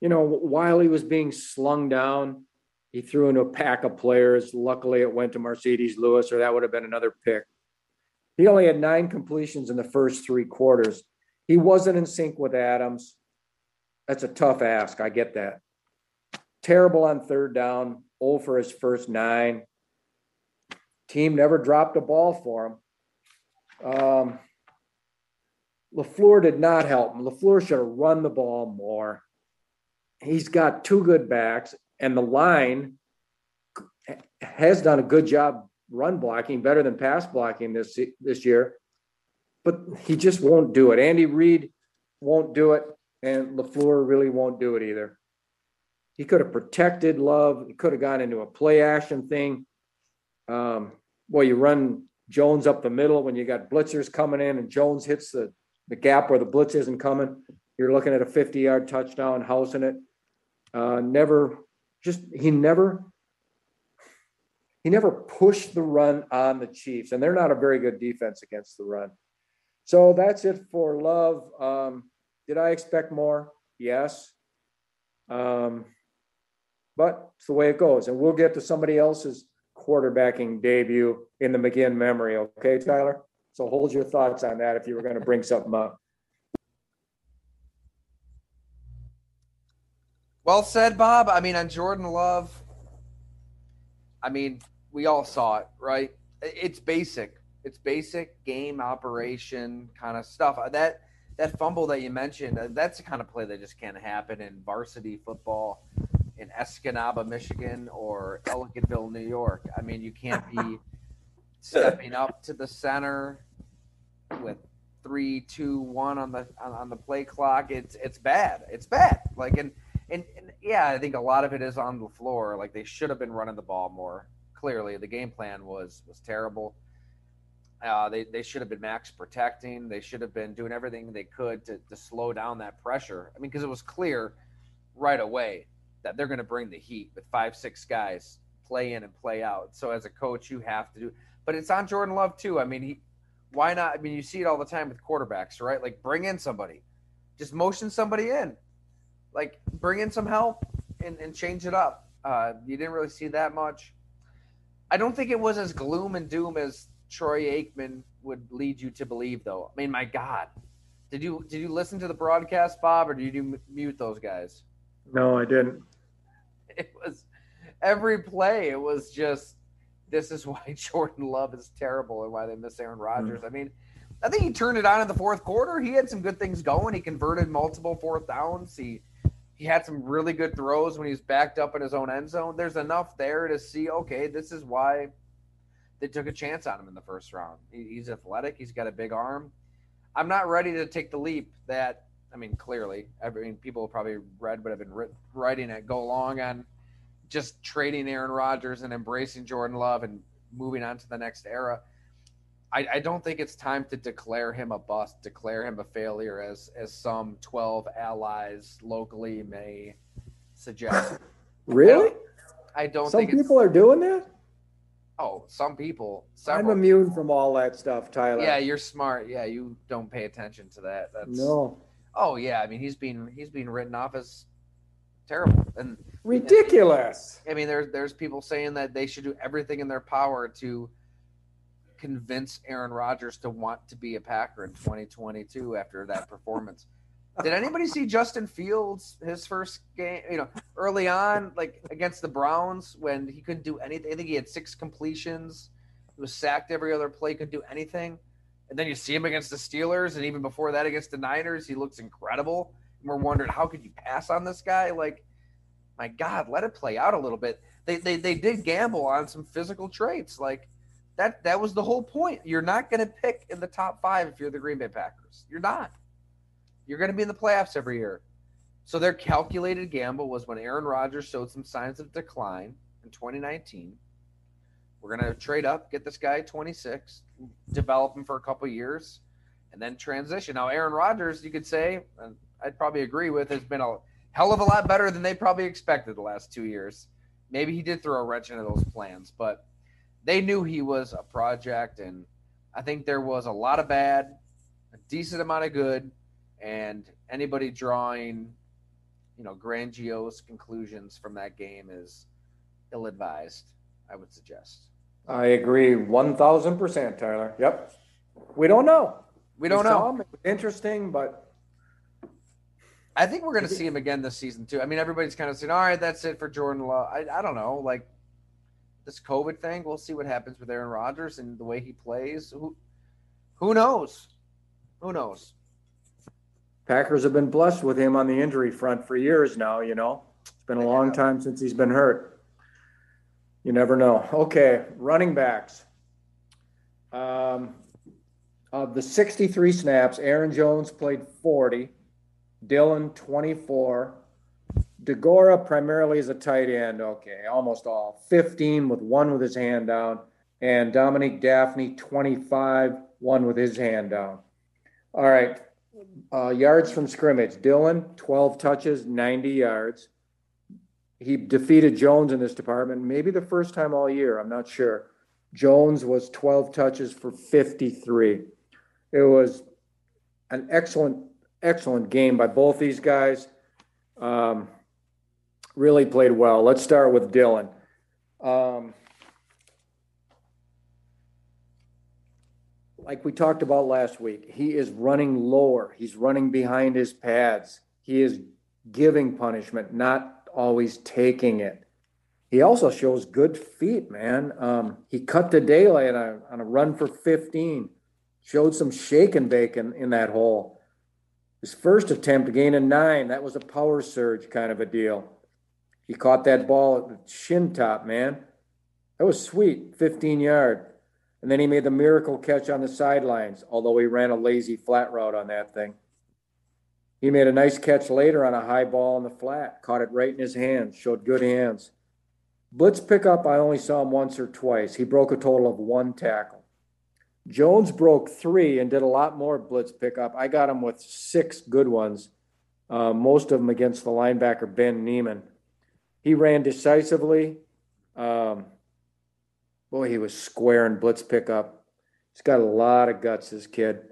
you know, while he was being slung down, he threw into a pack of players. Luckily, it went to Marcedes Lewis, or that would have been another pick. He only had nine completions in the first three quarters. He wasn't in sync with Adams. That's a tough ask. I get that. Terrible on third down, 0 for his first nine. Team never dropped a ball for him. Um, LaFleur did not help him. LaFleur should have run the ball more. He's got two good backs, and the line has done a good job run blocking, better than pass blocking this this year. But he just won't do it. Andy Reid won't do it, and LaFleur really won't do it either. He could have protected Love. He could have gone into a play action thing. Um, well, you run Jones up the middle when you got blitzers coming in, and Jones hits the the gap where the blitz isn't coming. You're looking at a 50 yard touchdown, housing it. Uh, never, just he never, he never pushed the run on the Chiefs, and they're not a very good defense against the run. So that's it for Love. Um, did I expect more? Yes. Um, but it's the way it goes, and we'll get to somebody else's quarterbacking debut in the McGinn memory. Okay, Tyler. So hold your thoughts on that if you were going to bring something up. Well said, Bob. I mean, on Jordan Love, I mean, we all saw it, right? It's basic. It's basic game operation kind of stuff. Uh, that that fumble that you mentioned, uh, that's the kind of play that just can't happen in varsity football in Escanaba, Michigan, or Ellicottville, New York. I mean, you can't be stepping up to the center with three, two, one on the on, on the play clock. It's it's bad. It's bad. Like and and, and yeah, I think a lot of it is on LaFleur. Like they should have been running the ball more. Clearly, the game plan was was terrible. Uh, they they should have been max protecting. They should have been doing everything they could to to slow down that pressure. I mean, because it was clear right away that they're going to bring the heat with five six guys play in and play out. So as a coach, you have to do. But it's on Jordan Love too. I mean, he why not? I mean, you see it all the time with quarterbacks, right? Like bring in somebody, just motion somebody in like bring in some help and, and change it up. Uh, you didn't really see that much. I don't think it was as gloom and doom as Troy Aikman would lead you to believe, though. I mean, my God, did you did you listen to the broadcast, Bob, or did you mute those guys? No, I didn't. It was every play. It was just this is why Jordan Love is terrible and why they miss Aaron Rodgers. Mm. I mean, I think he turned it on in the fourth quarter. He had some good things going. He converted multiple fourth downs. He he had some really good throws when he was backed up in his own end zone. There's enough there to see, okay, this is why they took a chance on him in the first round. He's athletic, he's got a big arm. I'm not ready to take the leap that, I mean, clearly, I mean, people probably read what I've been writing at Go Long on just trading Aaron Rodgers and embracing Jordan Love and moving on to the next era. I, I, don't think it's time to declare him a bust, declare him a failure, as as some twelve allies locally may suggest. really? I don't. Think Some people are doing that. Oh, some people. Several. I'm immune from all that stuff, Tyler. Yeah, you're smart. Yeah, you don't pay attention to that. That's no. Oh yeah, I mean he's being he's being written off as terrible and ridiculous. I mean, there's there's people saying that they should do everything in their power to convince Aaron Rodgers to want to be a Packer in 2022 after that performance. Did anybody see Justin Fields his first game? You know, early on, like against the Browns, when he couldn't do anything. I think he had six completions. He was sacked every other play. Couldn't do anything. And then you see him against the Steelers, and even before that against the Niners, he looks incredible. And we're wondering how could you pass on this guy? Like, my God, let it play out a little bit. They they they did gamble on some physical traits, like that that was the whole point. You're not going to pick in the top five if you're the Green Bay Packers. You're not. You're going to be in the playoffs every year. So their calculated gamble was when Aaron Rodgers showed some signs of decline in 2019. We're going to trade up, get this guy 26, develop him for a couple years, and then transition. Now, Aaron Rodgers, you could say, and I'd probably agree with, has been a hell of a lot better than they probably expected the last two years. Maybe he did throw a wrench into those plans, but they knew he was a project, and I think there was a lot of bad, a decent amount of good, and anybody drawing, you know, grandiose conclusions from that game is ill-advised. I would suggest. I agree, one thousand percent, Tyler. Yep. We don't know. We don't know. Him, interesting, but I think we're going to see him again this season too. I mean, everybody's kind of saying, "All right, that's it for Jordan Love." I, I don't know, like this COVID thing. We'll see what happens with Aaron Rodgers and the way he plays. Who who knows? Who knows? Packers have been blessed with him on the injury front for years now. You know, it's been a long time since he's been hurt. You never know. Okay, running backs. Um, of the 63 snaps, Aaron Jones played 40, Dillon 24, Deguara primarily as a tight end. Okay, almost all 15 with one with his hand down, and Dominique Dafney 25, one with his hand down. All right, uh, yards from scrimmage. Dillon 12 touches, 90 yards. He defeated Jones in this department, maybe the first time all year. I'm not sure. Jones was 12 touches for 53. It was an excellent, excellent game by both these guys. Um, really played well. Let's start with Dillon. Um, like we talked about last week, he is running lower. He's running behind his pads. He is giving punishment, not always taking it. He also shows good feet, man. Um, he cut the daylight on a, on a run for 15 showed some shake and bake in, in that hole. His first attempt gain a nine, that was a power surge kind of a deal. He caught that ball at the shin top, man. That was sweet, 15 yard. And then he made the miracle catch on the sidelines, although he ran a lazy flat route on that thing. He made a nice catch later on a high ball in the flat, caught it right in his hands, showed good hands. Blitz pickup, I only saw him once or twice. He broke a total of one tackle. Jones broke three and did a lot more blitz pickup. I got him with six good ones, uh, most of them against the linebacker Ben Niemann. He ran decisively. Um, boy, he was square in blitz pickup. He's got a lot of guts, this kid.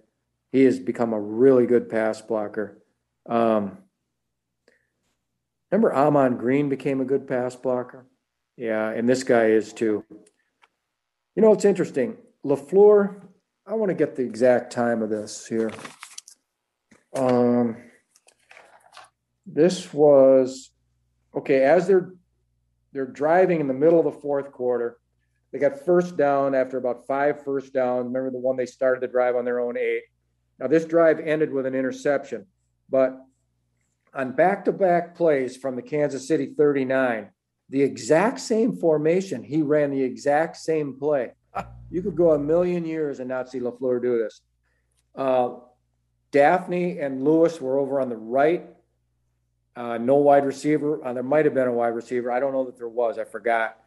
He has become a really good pass blocker. Um, remember, Ahman Green became a good pass blocker? Yeah, and this guy is too. You know, it's interesting. LaFleur, I want to get the exact time of this here. Um, this was okay as they're they're driving in the middle of the fourth quarter. They got first down after about five first downs. Remember the one they started the drive on their own eight. Now this drive ended with an interception, but on back-to-back plays from the Kansas City 39, the exact same formation, he ran the exact same play. You could go a million years and not see LaFleur do this. Uh, Dafney and Lewis were over on the right. Uh, no wide receiver. Uh, there might have been a wide receiver. I don't know that there was. I forgot.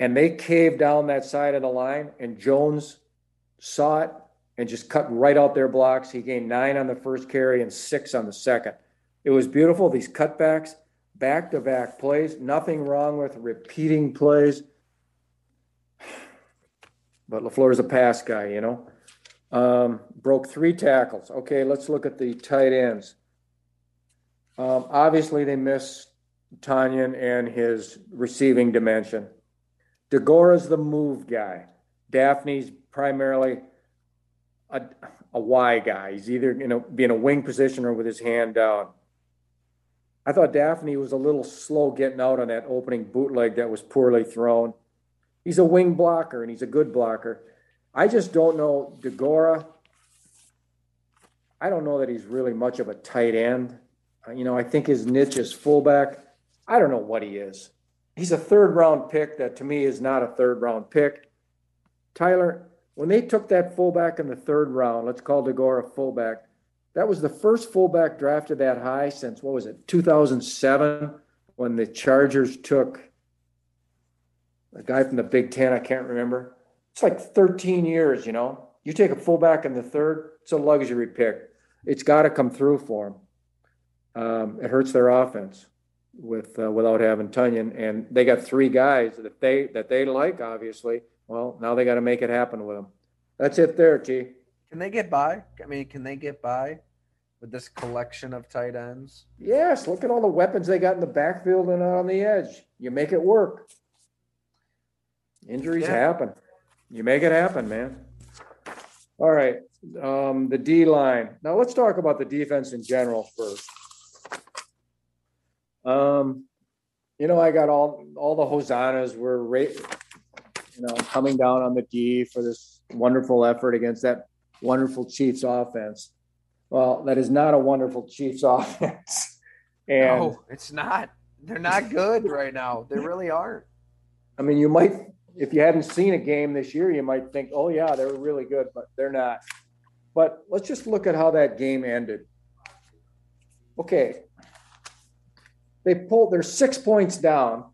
And they caved down that side of the line, and Jones saw it and just cut right out their blocks. He gained nine on the first carry and six on the second. It was beautiful. These cutbacks, back to back plays, nothing wrong with repeating plays. But LaFleur is a pass guy, you know. Um, broke three tackles. Okay, let's look at the tight ends. Um, obviously, they miss Tonyan and his receiving dimension. Deguara's the move guy. Dafney's primarily a, Y guy. He's either you know being a wing position or with his hand down. I thought Dafney was a little slow getting out on that opening bootleg that was poorly thrown. He's a wing blocker and he's a good blocker. I just don't know Deguara. I don't know that he's really much of a tight end. Uh, you know, I think his niche is fullback. I don't know what he is. He's a third round pick that to me is not a third round pick. Tyler, when they took that fullback in the third round, let's call Deguara fullback. That was the first fullback drafted that high since what was it, 2007, when the Chargers took a guy from the Big Ten, I can't remember. It's like 13 years, you know. You take a fullback in the third, it's a luxury pick. It's got to come through for them. Um, it hurts their offense with uh, without having Tonyan, and they got three guys that they that they like. Obviously, well, now they got to make it happen with them. That's it, there, T. Can they get by? I mean, can they get by with this collection of tight ends? Yes. Look at all the weapons they got in the backfield and on the edge. You make it work. Injuries yeah. happen. You make it happen, man. All right, um, the D line. Now let's talk about the defense in general first. Um, you know, I got all, all the hosannas were ra- you know, coming down on the D for this wonderful effort against that wonderful Chiefs offense. Well, that is not a wonderful Chiefs offense. And no, it's not. They're not good right now. They really aren't. I mean, you might, if you hadn't seen a game this year, you might think, oh, yeah, they're really good, but they're not. But let's just look at how that game ended. Okay. They pulled, they're six points down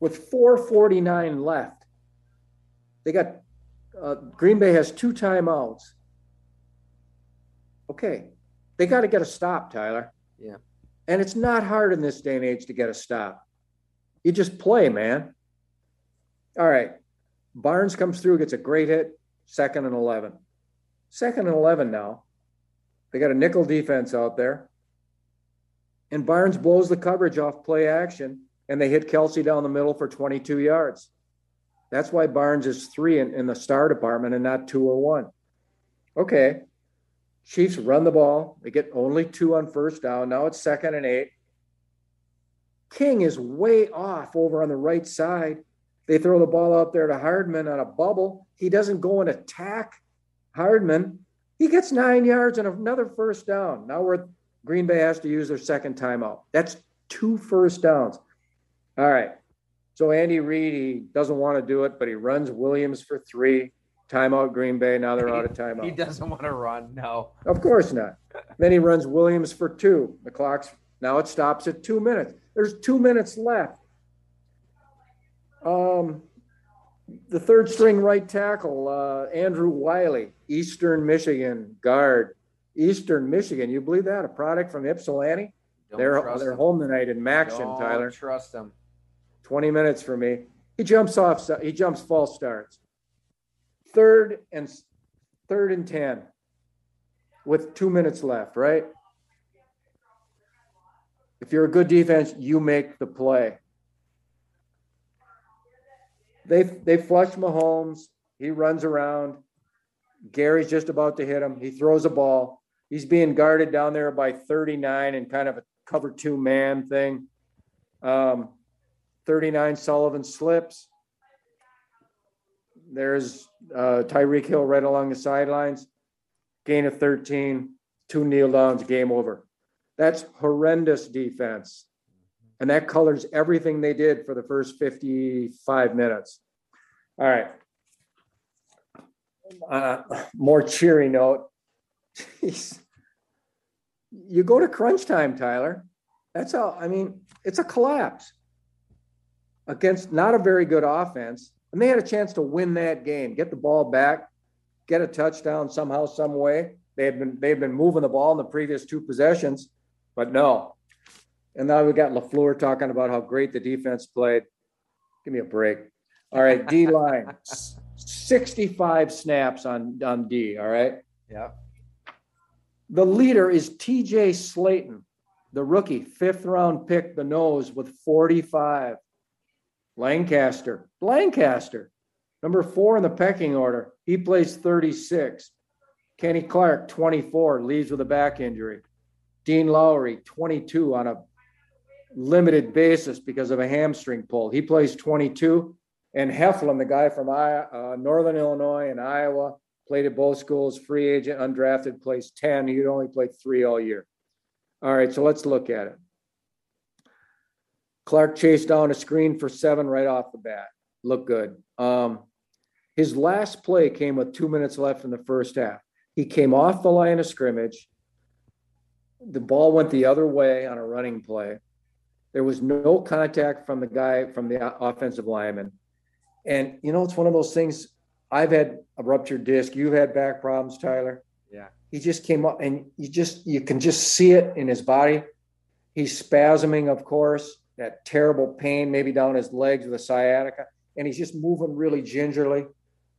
with 449 left. They got, uh, Green Bay has two timeouts. Okay. They got to get a stop, Tyler. Yeah. And it's not hard in this day and age to get a stop. You just play, man. All right. Barnes comes through, gets a great hit, second and 11. Second and 11 now. They got a nickel defense out there. And Barnes blows the coverage off play action, and they hit Kelce down the middle for 22 yards. That's why Barnes is three in, in the star department and not two or one. Okay. Chiefs run the ball. They get only two on first down. Now it's second and eight. King is way off over on the right side. They throw the ball out there to Hardman on a bubble. He doesn't go and attack Hardman. He gets nine yards and another first down. Now we're Green Bay has to use their second timeout. That's two first downs. All right. So Andy Reid, he doesn't want to do it, but he runs Williams for three. Timeout Green Bay. Now they're out of timeout. He doesn't want to run. No. Of course not. then he runs Williams for two. The clock's now it stops at two minutes. There's two minutes left. Um, the third string right tackle, uh, Andrew Wiley, Eastern Michigan guard. Eastern Michigan, you believe that? A product from Ypsilanti? Don't they're they're him. home tonight in MACtion, Don't Tyler. trust him. 20 minutes for me. He jumps off, he jumps false starts. Third and third and 10 with two minutes left, right? If you're a good defense, you make the play. They they flush Mahomes. He runs around. Gary's just about to hit him. He throws a ball. He's being guarded down there by 39 and kind of a cover two man thing. Um, 39 Sullivan slips. There's uh, Tyreek Hill right along the sidelines. Gain of 13, two kneel downs, game over. That's horrendous defense. And that colors everything they did for the first 55 minutes. All right. Uh, more cheery note. Jeez. You go to crunch time, Tyler. That's how, I mean, it's a collapse against not a very good offense. And they had a chance to win that game, get the ball back, get a touchdown somehow, some way. They had been they've been moving the ball in the previous two possessions, but no. And now we got LaFleur talking about how great the defense played. Give me a break. All right, D line. 65 snaps on, on D. All right. Yeah. The leader is TJ Slayton, the rookie, fifth round pick, the nose with 45. Lancaster, Lancaster, number four in the pecking order. He plays 36. Kenny Clark, 24, leaves with a back injury. Dean Lowry, 22 on a limited basis because of a hamstring pull. He plays 22. And Heflin, the guy from uh, Northern Illinois and Iowa, played at both schools, free agent, undrafted, plays 10. He'd only played three all year. All right, so let's look at it. Clark chased down a screen for seven right off the bat. Looked good. Um, his last play came with two minutes left in the first half. He came off the line of scrimmage. The ball went the other way on a running play. There was no contact from the guy from the offensive lineman. And you know, it's one of those things. I've had a ruptured disc. You've had back problems, Tyler. Yeah. He just came up, and you just you can just see it in his body. He's spasming, of course, that terrible pain, maybe down his legs with a sciatica, and he's just moving really gingerly.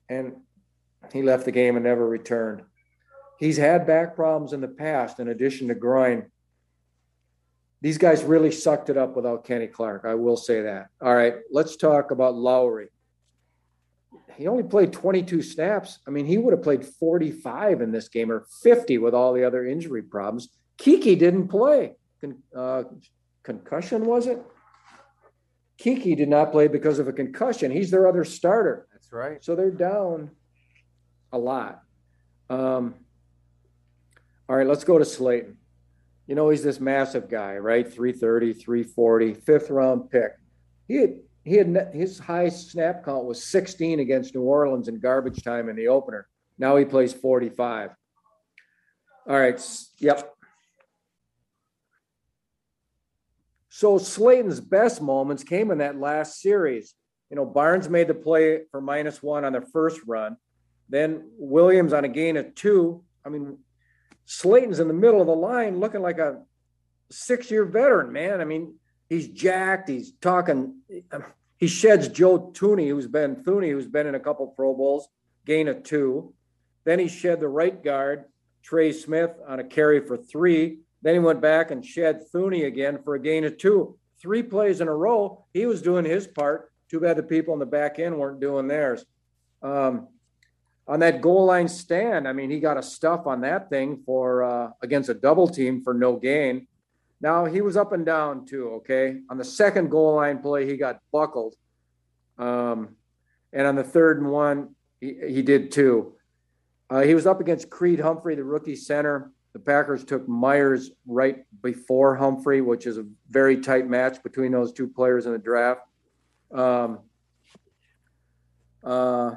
And he left the game and never returned. He's had back problems in the past, in addition to groin. These guys really sucked it up without Kenny Clark. I will say that. All right, let's talk about Lowry he only played 22 snaps. I mean, he would have played 45 in this game or 50 with all the other injury problems. Kiki didn't play. Uh, concussion, was it? Kiki did not play because of a concussion. He's their other starter. That's right. So they're down a lot. Um, all right, let's go to Slayton. You know, he's this massive guy, right? 330, 340, fifth round pick. He had he had his high snap count was 16 against New Orleans in garbage time in the opener. Now he plays 45. All right. Yep. So Slayton's best moments came in that last series. You know, Barnes made the play for minus one on the first run. Then Williams on a gain of two. I mean, Slayton's in the middle of the line looking like a six year veteran, man. I mean, he's jacked. He's talking. He sheds Joe Thuney, who's been Thuney, who's been in a couple Pro Bowls, gain of two. Then he shed the right guard, Trey Smith, on a carry for three. Then he went back and shed Thuney again for a gain of two. Three plays in a row. He was doing his part. Too bad the people in the back end weren't doing theirs. Um, on that goal line stand, I mean, he got a stuff on that thing for uh, against a double team for no gain. Now he was up and down too. Okay, on the second goal line play, he got buckled, um, and on the third and one, he, he did too. Uh, he was up against Creed Humphrey, the rookie center. The Packers took Myers right before Humphrey, which is a very tight match between those two players in the draft. Um, uh,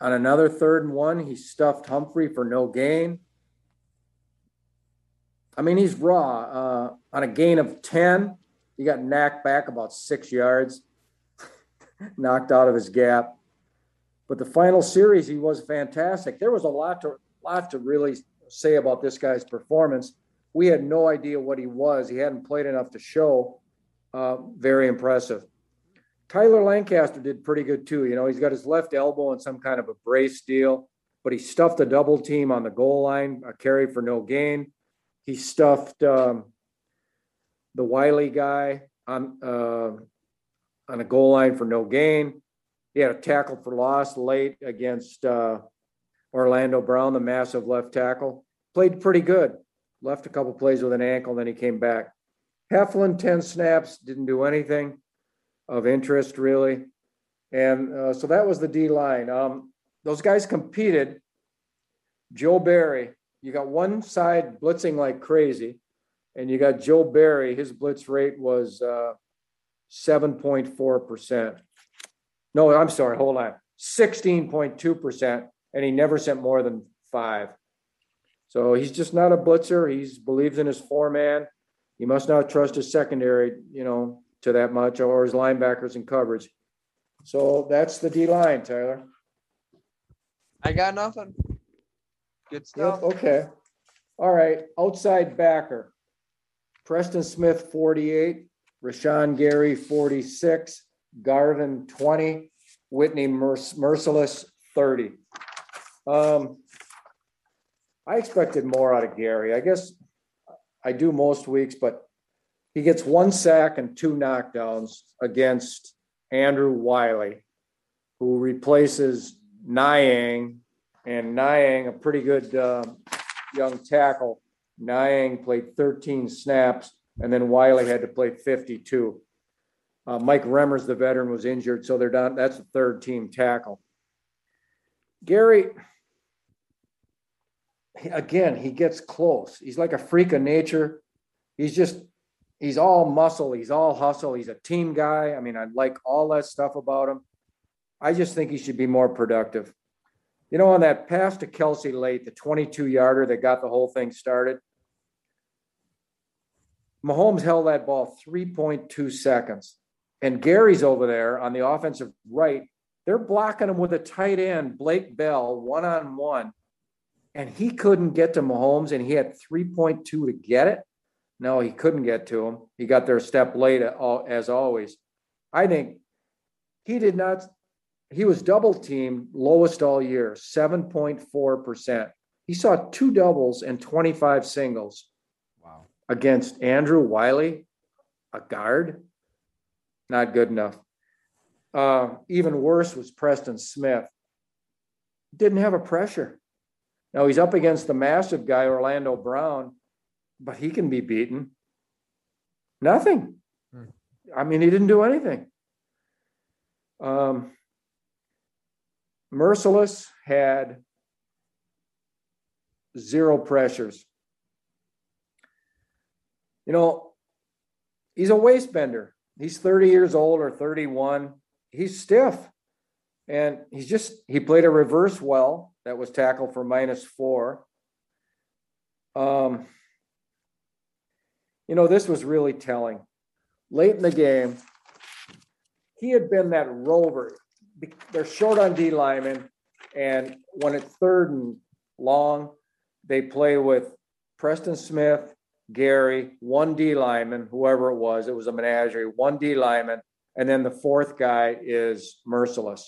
on another third and one, he stuffed Humphrey for no gain. I mean, he's raw. Uh, on a gain of 10, he got knocked back about six yards, knocked out of his gap. But the final series, he was fantastic. There was a lot to lot to really say about this guy's performance. We had no idea what he was. He hadn't played enough to show. Uh, very impressive. Tyler Lancaster did pretty good too. You know, he's got his left elbow in some kind of a brace deal, but he stuffed a double team on the goal line, a carry for no gain. He stuffed um, the Wiley guy on uh, on a goal line for no gain. He had a tackle for loss late against uh, Orlando Brown, the massive left tackle. Played pretty good. Left a couple plays with an ankle, then he came back. Heflin, 10 snaps, didn't do anything of interest really. And uh, so that was the D line. Um, those guys competed. Joe Barry, you got one side blitzing like crazy, and you got Joe Barry. His blitz rate was uh, 7.4%. No, I'm sorry, hold on. 16.2%, and he never sent more than five. So he's just not a blitzer. He believes in his four man. He must not trust his secondary, you know, to that much or his linebackers and coverage. So that's the D line, Tyler. I got nothing. Good stuff. Yep, okay. All right. Outside backer. Preston Smith, 48. Rashan Gary, 46. Garvin, 20. Whitney Merc- Mercilus, 30. Um, I expected more out of Gary. I guess I do most weeks, but he gets one sack and two knockdowns against Andrew Wiley, who replaces Niang. And Niang, a pretty good uh, young tackle. Niang played 13 snaps, and then Wiley had to play 52. Uh, Mike Remmers, the veteran, was injured, so they're done. That's a third team tackle. Gary, again, he gets close. He's like a freak of nature. He's just he's all muscle, he's all hustle, he's a team guy. I mean, I like all that stuff about him. I just think he should be more productive. You know, on that pass to Kelce late, the 22 yarder that got the whole thing started, Mahomes held that ball 3.2 seconds. And Gary's over there on the offensive right. They're blocking him with a tight end, Blake Bell, one on one. And he couldn't get to Mahomes, and he had 3.2 to get it. No, he couldn't get to him. He got there a step late, as always. I think he did not. He was double teamed, lowest all year, 7.4%. He saw two doubles and 25 singles. Wow. Against Andrew Wiley, a guard. Not good enough. Uh, even worse was Preston Smith. Didn't have a pressure. Now he's up against the massive guy, Orlando Brown, but he can be beaten. Nothing. Hmm. I mean, he didn't do anything. Um, Mercilus had zero pressures. You know, he's a waist bender. He's 30 years old or 31. He's stiff. And he's just, he played a reverse well that was tackled for minus four. Um, you know, this was really telling. Late in the game, he had been that rover. They're short on D linemen. and when it's third and long, they play with Preston Smith, Gary, one D lineman, whoever it was. It was a menagerie, one D lineman, and then the fourth guy is Mercilus.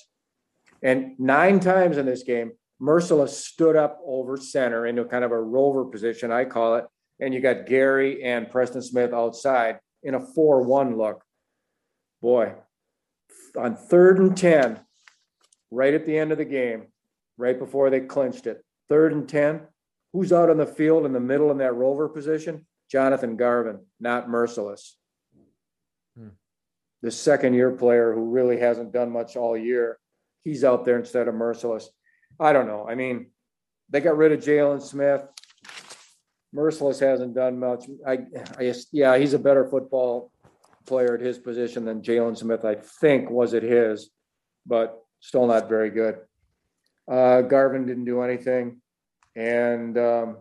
And nine times in this game, Mercilus stood up over center into kind of a rover position, I call it. And you got Gary and Preston Smith outside in a 4 1 look. Boy, on third and 10, right at the end of the game, right before they clinched it, third and 10, who's out on the field in the middle in that rover position? Jonathan Garvin, not Mercilus. Hmm. The second year player who really hasn't done much all year he's out there instead of Mercilus. I don't know. I mean, they got rid of Jalen Smith. Mercilus hasn't done much. I, I guess, yeah, he's a better football player at his position than Jalen Smith, I think, was at his, but still not very good. Uh, Garvin didn't do anything, and um,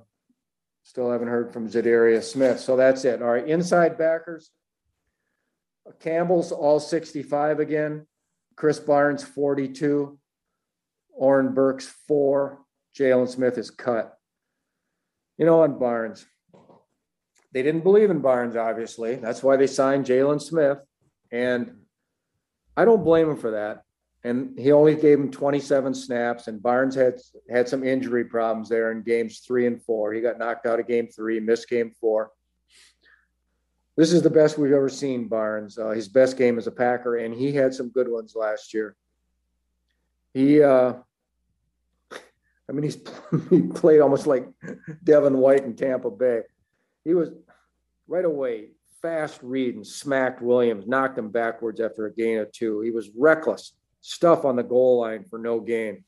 still haven't heard from Za'Darius Smith. So that's it. All right, inside backers. Campbell's all 65 again. Krys Barnes, 42. Oren Burks, four. Jalen Smith is cut. You know, on Barnes, they didn't believe in Barnes, obviously. That's why they signed Jalen Smith. And I don't blame him for that. And he only gave him 27 snaps, and Barnes had had some injury problems there in games three and four. He got knocked out of game three, missed game four this is the best we've ever seen Barnes. Uh, his best game as a Packer, and he had some good ones last year. He, uh, I mean, he's he played almost like Devin White in Tampa Bay. He was right away fast read and smacked Williams, knocked him backwards after a gain of two. He was reckless, stuff on the goal line for no gain.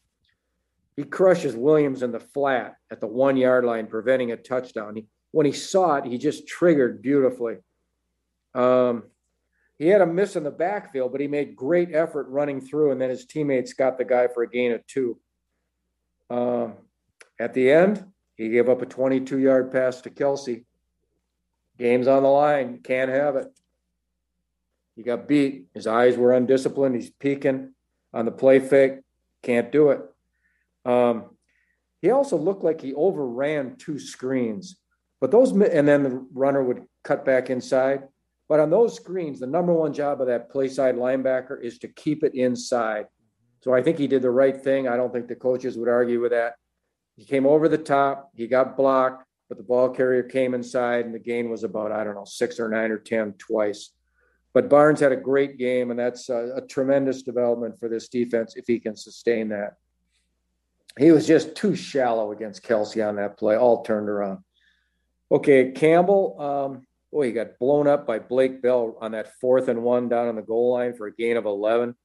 He crushes Williams in the flat at the one yard line, preventing a touchdown. He, when he saw it, he just triggered beautifully. Um, he had a miss in the backfield, but he made great effort running through, and then his teammates got the guy for a gain of two. Um, at the end, he gave up a 22 yard pass to Kelce. Game's on the line. Can't have it. He got beat. His eyes were undisciplined. He's peeking on the play fake. Can't do it. Um, he also looked like he overran two screens, but those, and then the runner would cut back inside. But on those screens, the number one job of that play side linebacker is to keep it inside. So I think he did the right thing. I don't think the coaches would argue with that. He came over the top, he got blocked, but the ball carrier came inside, and the gain was about, I don't know, six or nine or 10 twice. But Barnes had a great game, and that's a, a tremendous development for this defense if he can sustain that. He was just too shallow against Kelce on that play, all turned around. Okay, Campbell. Um, boy, he got blown up by Blake Bell on that fourth and one down on the goal line for a gain of 11.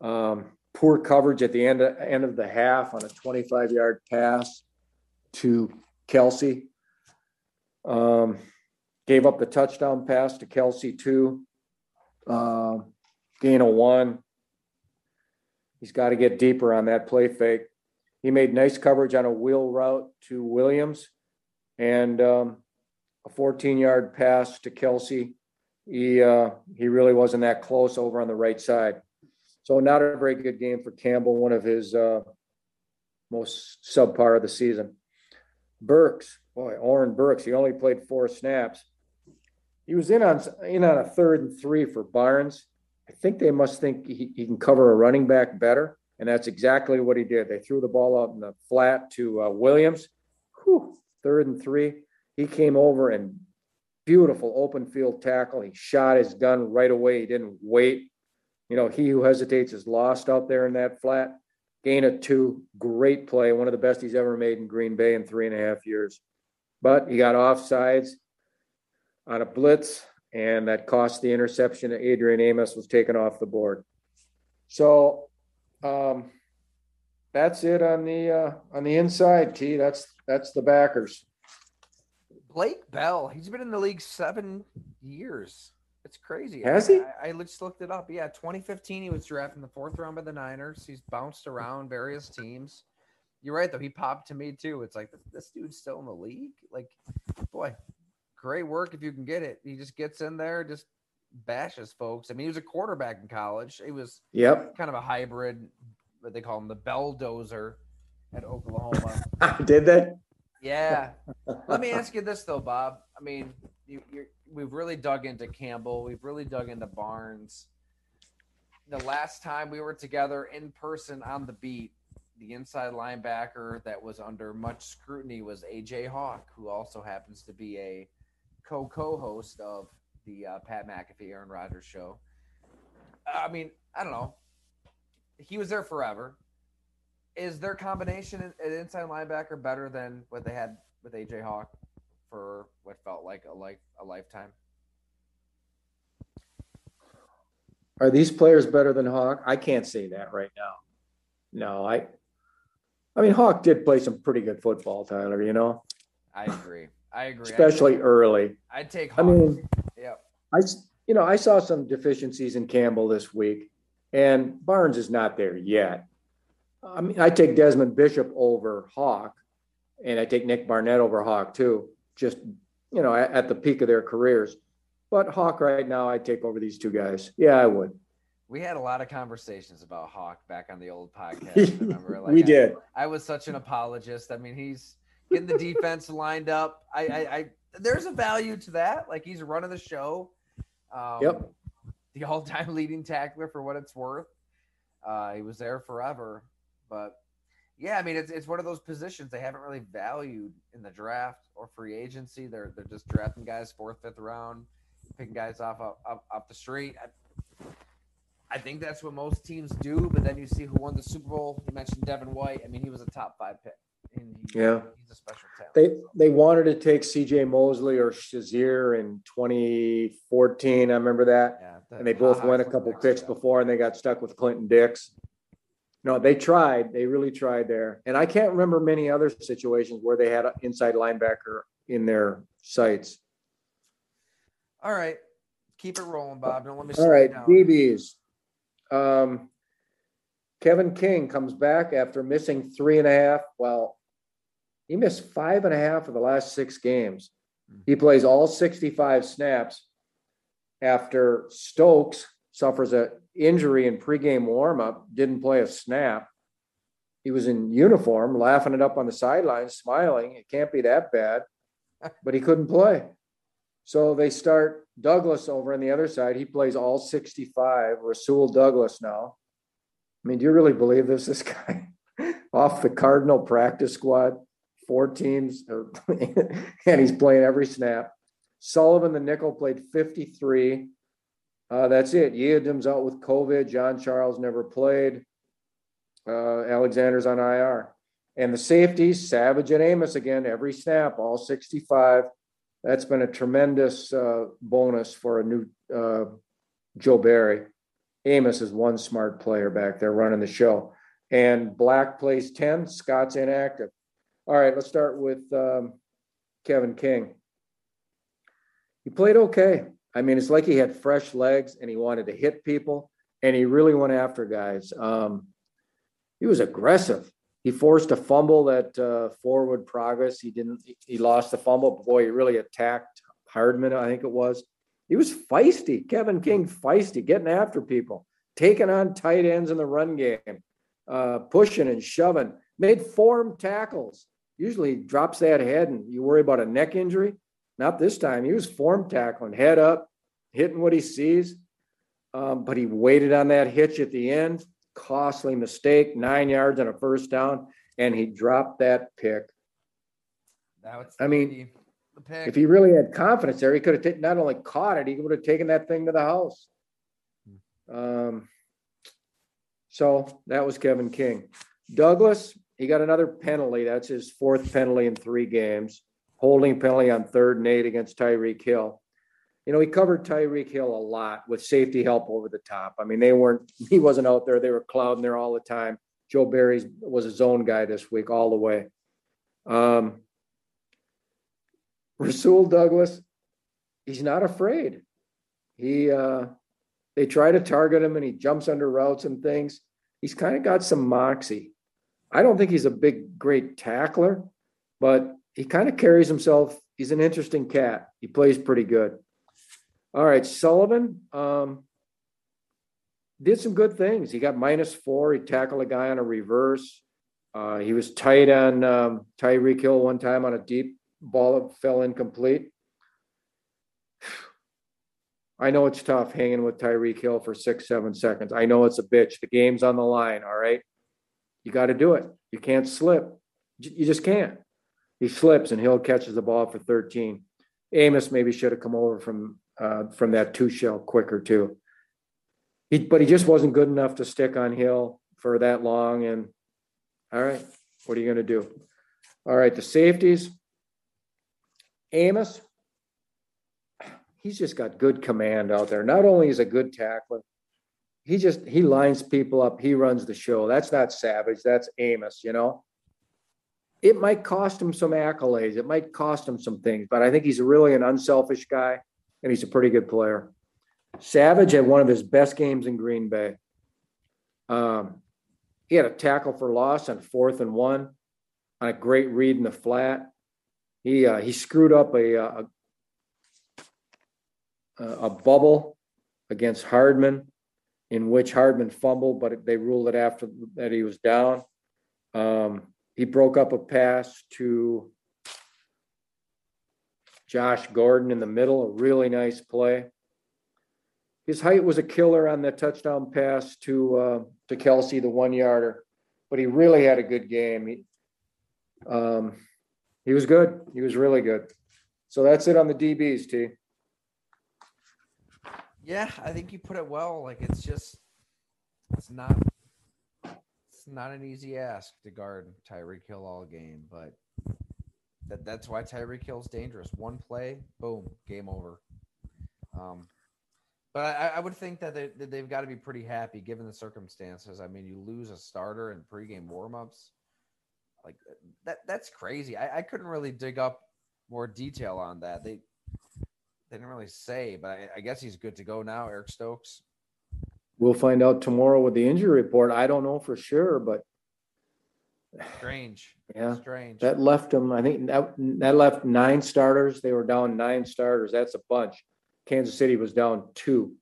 Um, poor coverage at the end of, end of the half on a 25 yard pass to Kelce. Um, gave up the touchdown pass to Kelce, too. Uh, gain of one. He's got to get deeper on that play fake. He made nice coverage on a wheel route to Williams. And um, a 14 yard pass to Kelce. He uh, he really wasn't that close over on the right side. So not a very good game for Campbell. One of his uh, most subpar of the season. Burks, boy, Oren Burks. He only played four snaps. He was in on in on a third and three for Barnes. I think they must think he, he can cover a running back better, and that's exactly what he did. They threw the ball out in the flat to uh, Williams. Whew, third and three. He came over and beautiful open field tackle. He shot his gun right away. He didn't wait. You know, he who hesitates is lost out there in that flat. Gain of two, great play, one of the best he's ever made in Green Bay in three and a half years. But he got offsides on a blitz, and that cost the interception. Adrian Amos was taken off the board. So um, that's it on the uh, on the inside. T. That's that's the backers. Blake Bell, he's been in the league seven years. It's crazy. Has he? I, I just looked it up. Yeah, 2015, he was drafted in the fourth round by the Niners. He's bounced around various teams. You're right, though. He popped to me too. It's like this, this dude's still in the league. Like, boy, great work if you can get it. He just gets in there, just bashes folks. I mean, he was a quarterback in college. He was Yep. kind of a hybrid, what they call him, the belldozer at Oklahoma. Did they? Yeah. Let me ask you this though, Bob. I mean, you, you're, we've really dug into Campbell. We've really dug into Barnes. The last time we were together in person on the beat, the inside linebacker that was under much scrutiny was AJ Hawk, who also happens to be a co-co-host of the uh, Pat McAfee Aaron Rodgers show. I mean, I don't know. He was there forever. Is their combination at inside linebacker better than what they had with AJ Hawk for what felt like a life a lifetime? Are these players better than Hawk? I can't say that right now. No, I. I mean, Hawk did play some pretty good football, Tyler. You know, I agree. I agree. especially early. I'd take. I mean, Yep. I you know, I saw some deficiencies in Campbell this week, and Barnes is not there yet. I mean, I take Desmond Bishop over Hawk, and I take Nick Barnett over Hawk too. Just you know, at, at the peak of their careers. But Hawk right now, I take over these two guys. Yeah, I would. We had a lot of conversations about Hawk back on the old podcast. Remember? we I- did. I was such an apologist. I mean, he's getting the defense lined up. I, I, I, there's a value to that. Like he's running the show. Um, Yep. The all-time leading tackler for what it's worth. Uh, he was there forever, but yeah, I mean, it's it's one of those positions they haven't really valued in the draft or free agency. They're they're just drafting guys fourth, fifth round, picking guys off up up, up the street. I, I think that's what most teams do, but then you see who won the Super Bowl. You mentioned Devin White. I mean, he was a top five pick. And he, Yeah. he's a special talent. They so. they wanted to take C.J. Mosley or Shazier in 2014. I remember that. yeah, the and they both went a couple picks before and they got stuck with Clinton Dix. No, they tried. They really tried there. And I can't remember many other situations where they had an inside linebacker in their sights. All right, keep it rolling, Bob. Don't let me. All right. DBs. Um, Kevin King comes back after missing three and a half. Well, he missed five and a half of the last six games. He plays all 65 snaps after Stokes suffers a injury in pregame warmup, didn't play a snap. He was in uniform, laughing it up on the sidelines, smiling. It can't be that bad, but he couldn't play. So they start Douglas over on the other side. He plays all 65. Rasul Douglas now. I mean, do you really believe this? This guy off the Cardinal practice squad, four teams, or- uh, and he's playing every snap. Sullivan, the nickel, played 53. Uh, that's it. Yiadom's out with COVID. Jean-Charles never played. Uh, Alexander's on IR. And the safeties, Savage and Amos again, every snap, all 65 that's been a tremendous uh, bonus for a new uh, Joe Barry. Amos is one smart player back there running the show. And Black plays 10, Scott's inactive. All right, let's start with um, Kevin King. He played okay. I mean, it's like he had fresh legs and he wanted to hit people and he really went after guys. Um, he was aggressive. He forced a fumble that uh, forward progress. He didn't. He lost the fumble. Boy, he really attacked Hardman. I think it was. He was feisty. Kevin King feisty, getting after people, taking on tight ends in the run game, uh, pushing and shoving. Made form tackles. Usually drops that head and you worry about a neck injury. Not this time. He was form tackling, head up, hitting what he sees. Um, but he waited on that hitch at the end costly mistake, nine yards and a first down, and he dropped that pick. That I mean, the, the pick. If he really had confidence there, he could have ta- not only caught it, he would have taken that thing to the house. Um, So that was Kevin King. Douglas, he got another penalty. That's his fourth penalty in three games. Holding penalty on third and eight against Tyreek Hill. You know, he covered Tyreek Hill a lot with safety help over the top. I mean, they weren't, he wasn't out there. They were clouding there all the time. Joe Barry was a zone guy this week all the way. Um, Rasul Douglas, he's not afraid. He, uh, they try to target him and he jumps under routes and things. He's kind of got some moxie. I don't think he's a big, great tackler, but he kind of carries himself. He's an interesting cat. He plays pretty good. All right, Sullivan um, did some good things. He got minus four. He tackled a guy on a reverse. Uh, he was tight on um, Tyreek Hill one time on a deep ball that fell incomplete. I know it's tough hanging with Tyreek Hill for six, seven seconds. I know it's a bitch. The game's on the line. All right. You got to do it. You can't slip. You just can't. He slips and Hill catches the ball for 13. Amos maybe should have come over from uh, from that two shell quicker too. He, but he just wasn't good enough to stick on Hill for that long. And all right, what are you going to do? All right, the safeties. Amos, he's just got good command out there. Not only is a good tackler, he just he lines people up. He runs the show. That's not Savage. That's Amos. You know, it might cost him some accolades. It might cost him some things, but I think he's really an unselfish guy, and he's a pretty good player. Savage had one of his best games in Green Bay. Um, he had a tackle for loss on fourth and one on a great read in the flat. He uh, he screwed up a, uh, a a bubble against Hardman, in which Hardman fumbled, but they ruled it after that he was down. Um, he broke up a pass to Josh Gordon in the middle, a really nice play. His height was a killer on that touchdown pass to uh, to Kelce, the one yarder, but he really had a good game. He, um, he was good. He was really good. So that's it on the DBs, T. Yeah, I think you put it well. Like it's just, it's not, not an easy ask to guard Tyreek Hill all game, but that that's why Tyreek Hill's dangerous. One play, boom, game over. Um, but I, I would think that, they, that they've got to be pretty happy given the circumstances. I mean, you lose a starter in pregame warmups, like that. That's crazy. I, I couldn't really dig up more detail on that. They they didn't really say, but I, I guess he's good to go now. Eric Stokes. We'll find out tomorrow with the injury report. I don't know for sure, but Strange. yeah, Strange. that left them. I think that that left nine starters. They were down nine starters. That's a bunch. Kansas City was down two.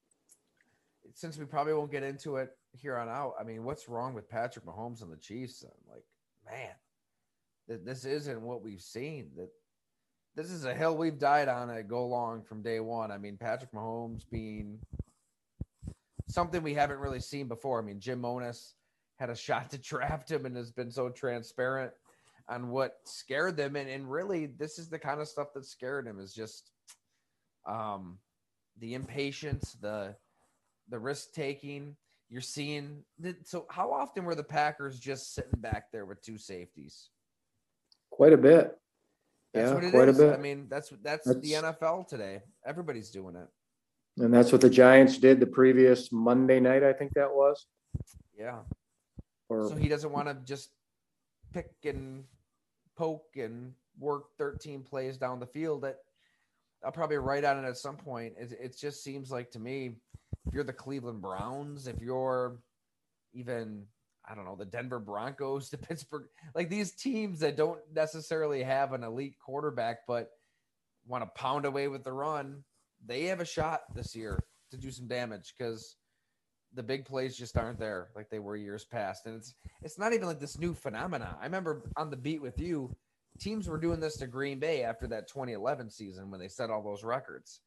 Since we probably won't get into it here on out, I mean, what's wrong with Patrick Mahomes and the Chiefs? I'm like, man, this isn't what we've seen. That this is a hill we've died on at go long from day one. I mean, Patrick Mahomes being something we haven't really seen before. I mean, Jim Monos had a shot to draft him and has been so transparent on what scared them. And, and really, this is the kind of stuff that scared him is just um, the impatience, the the risk taking. You're seeing that. So, how often were the Packers just sitting back there with two safeties? Quite a bit. That's yeah, what it quite is. a bit. I mean, that's that's, That's- the NFL today. Everybody's doing it. And that's what the Giants did the previous Monday night, I think that was. Yeah. Or So he doesn't want to just pick and poke and work 13 plays down the field. That I'll probably write on it at some point. It, it just seems like to me, if you're the Cleveland Browns, if you're even I don't know the Denver Broncos, the Pittsburgh, like these teams that don't necessarily have an elite quarterback, but want to pound away with the run, they have a shot this year to do some damage because the big plays just aren't there like they were years past. And it's it's not even like this new phenomena. I remember on the beat with you, teams were doing this to Green Bay after that 2011 season when they set all those records.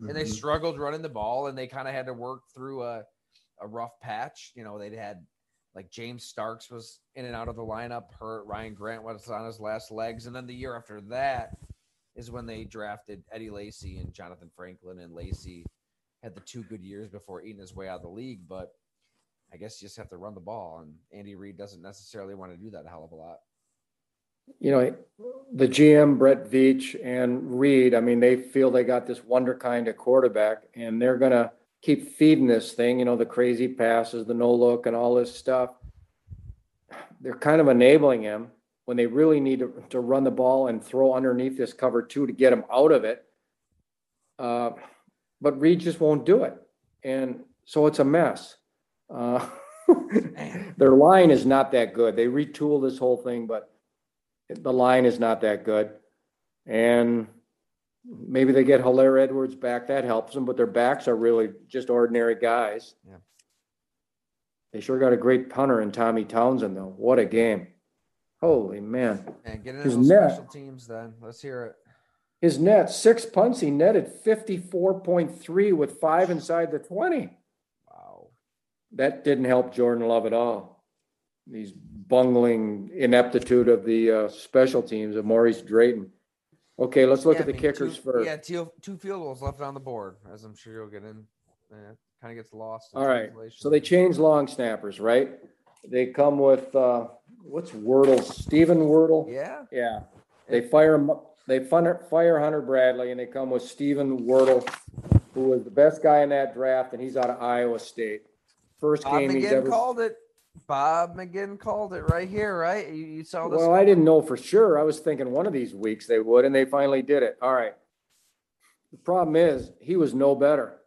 And they Mhm. struggled running the ball and they kind of had to work through a, a rough patch. You know, they'd had like James Starks was in and out of the lineup, hurt. Ryan Grant was on his last legs. And then the year after that is when they drafted Eddie Lacy and Jonathan Franklin. And Lacy had the two good years before eating his way out of the league. But I guess you just have to run the ball, and Andy Reid doesn't necessarily want to do that a hell of a lot. You know, the GM Brett Veach and Reid. I mean, they feel they got this wonder kind of quarterback, and they're gonna keep feeding this thing. You know, the crazy passes, the no look, and all this stuff. They're kind of enabling him when they really need to, to run the ball and throw underneath this cover two to get them out of it. Uh, but Reid just won't do it, and so it's a mess. Uh, their line is not that good. They retool this whole thing, but the line is not that good. And maybe they get Hilaire Edwards back. That helps them, but their backs are really just ordinary guys. Yeah. They sure got a great punter in Tommy Townsend, though. What a game. Holy man. And get into His those net. special teams then. Let's hear it. His net, six punts, he netted 54.3 with five inside the 20. Wow. That didn't help Jordan Love at all. These bungling ineptitude of the uh, special teams of Maurice Drayton. Okay, let's look Yeah, at the I mean, kickers two, first. Yeah, two, two field goals left on the board, as I'm sure you'll get in. Uh, kind of gets lost. in All right, so they change long snappers, right? They come with, uh, what's Wirtel, Stephen Wirtel? Yeah. Yeah, they fire, they fire Hunter Bradley and they come with Stephen Wirtel, who was the best guy in that draft and he's out of Iowa State. First Bob game he's McGinn ever. called it. Bob McGinn called it right here, right? You, you saw this. Well, I didn't know for sure. I was thinking one of these weeks they would, and they finally did it. All right. The problem is he was no better.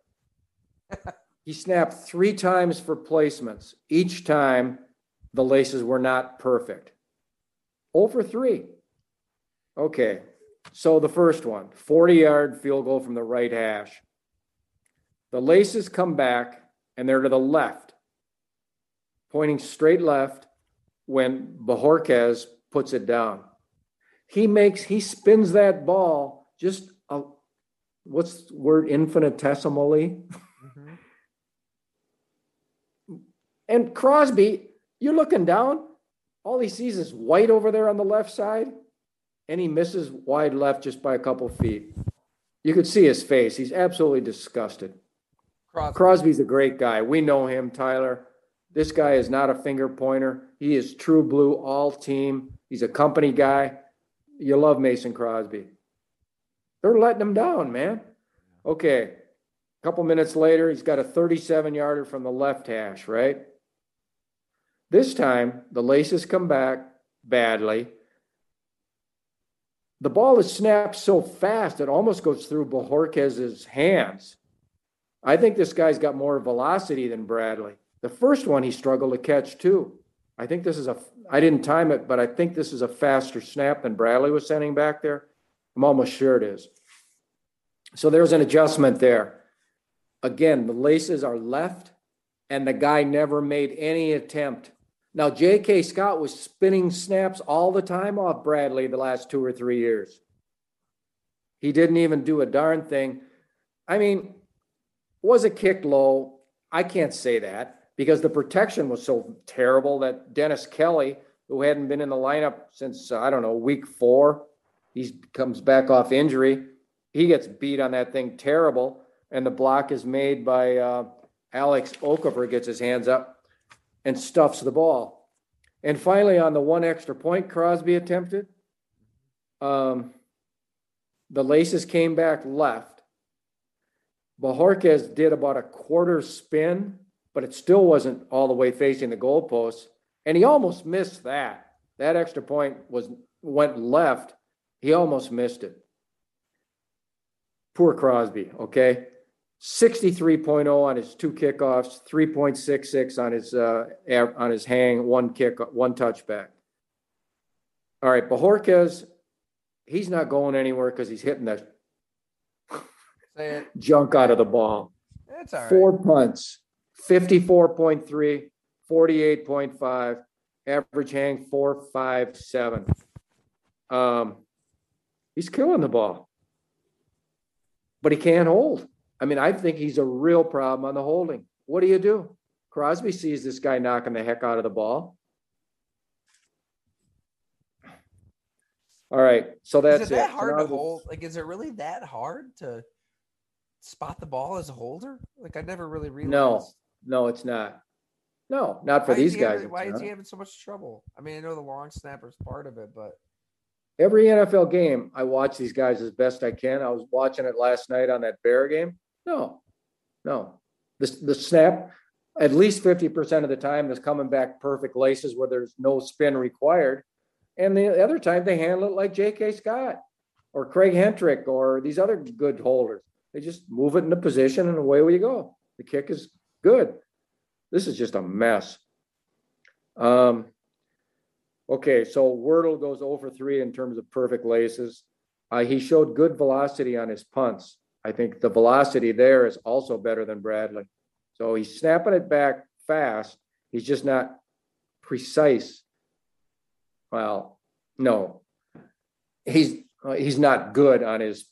he snapped three times for placements. Each time the laces were not perfect. Over three. Okay. So the first one, 40 yard field goal from the right hash. The laces come back and they're to the left, pointing straight left when Bojorquez puts it down. He makes, he spins that ball just a, what's the word, infinitesimally? Mhm. And Crosby, you're looking down, all he sees is white over there on the left side, and he misses wide left just by a couple feet. You could see his face. He's absolutely disgusted. Crosby. Crosby's a great guy. We know him, Tyler. This guy is not a finger pointer. He is true blue, all team. He's a company guy. You love Mason Crosby. They're letting him down, man. Okay. A couple minutes later, he's got a 37 yarder from the left hash, right? This time, the laces come back badly. The ball is snapped so fast it almost goes through Bojorquez's hands. I think this guy's got more velocity than Bradley. The first one he struggled to catch too. I think this is a, I didn't time it, but I think this is a faster snap than Bradley was sending back there. I'm almost sure it is. So there's an adjustment there. Again, the laces are left, and the guy never made any attempt. Now, J.K. Scott was spinning snaps all the time off Bradley the last two or three years. He didn't even do a darn thing. I mean, was it kicked low? I can't say that because the protection was so terrible that Dennis Kelly, who hadn't been in the lineup since, uh, I don't know, week four, he comes back off injury. He gets beat on that thing terrible. And the block is made by uh, Alex Okafor, gets his hands up and stuffs the ball. And finally, on the one extra point Crosby attempted, um, the laces came back left. Bojorquez did about a quarter spin, but it still wasn't all the way facing the goalpost. And he almost missed that. That extra point was went left. He almost missed it. Poor Crosby, okay? 63.0 on his two kickoffs, 3.66 on his uh, on his hang, one kick, one touchback. All right, Bojorquez, he's not going anywhere because he's hitting that junk out of the ball. It's all right. Four punts, 54.3, 48.5, average hang 457. Um, he's killing the ball, but he can't hold. I mean, I think he's a real problem on the holding. What do you do? Crosby sees this guy knocking the heck out of the ball. All right, so that's is it that it. hard to hold? Like, is it really that hard to spot the ball as a holder? Like, I never really realized. No. No, it's not. No, not for Why these guys. having- why is he having so much trouble? I mean, I know the long snapper's part of it, but Every NFL game, I watch these guys as best I can. I was watching it last night on that Bear game. No, no. The, the snap, at least 50% of the time, is coming back perfect laces where there's no spin required. And the other time, they handle it like J.K. Scott or Craig Hentrich or these other good holders. They just move it into position and away we go. The kick is good. This is just a mess. Um, okay, so Wirtel goes over three in terms of perfect laces. Uh, he showed good velocity on his punts. I think the velocity there is also better than Bradley. So he's snapping it back fast. He's just not precise. Well, no, he's uh, he's not good on his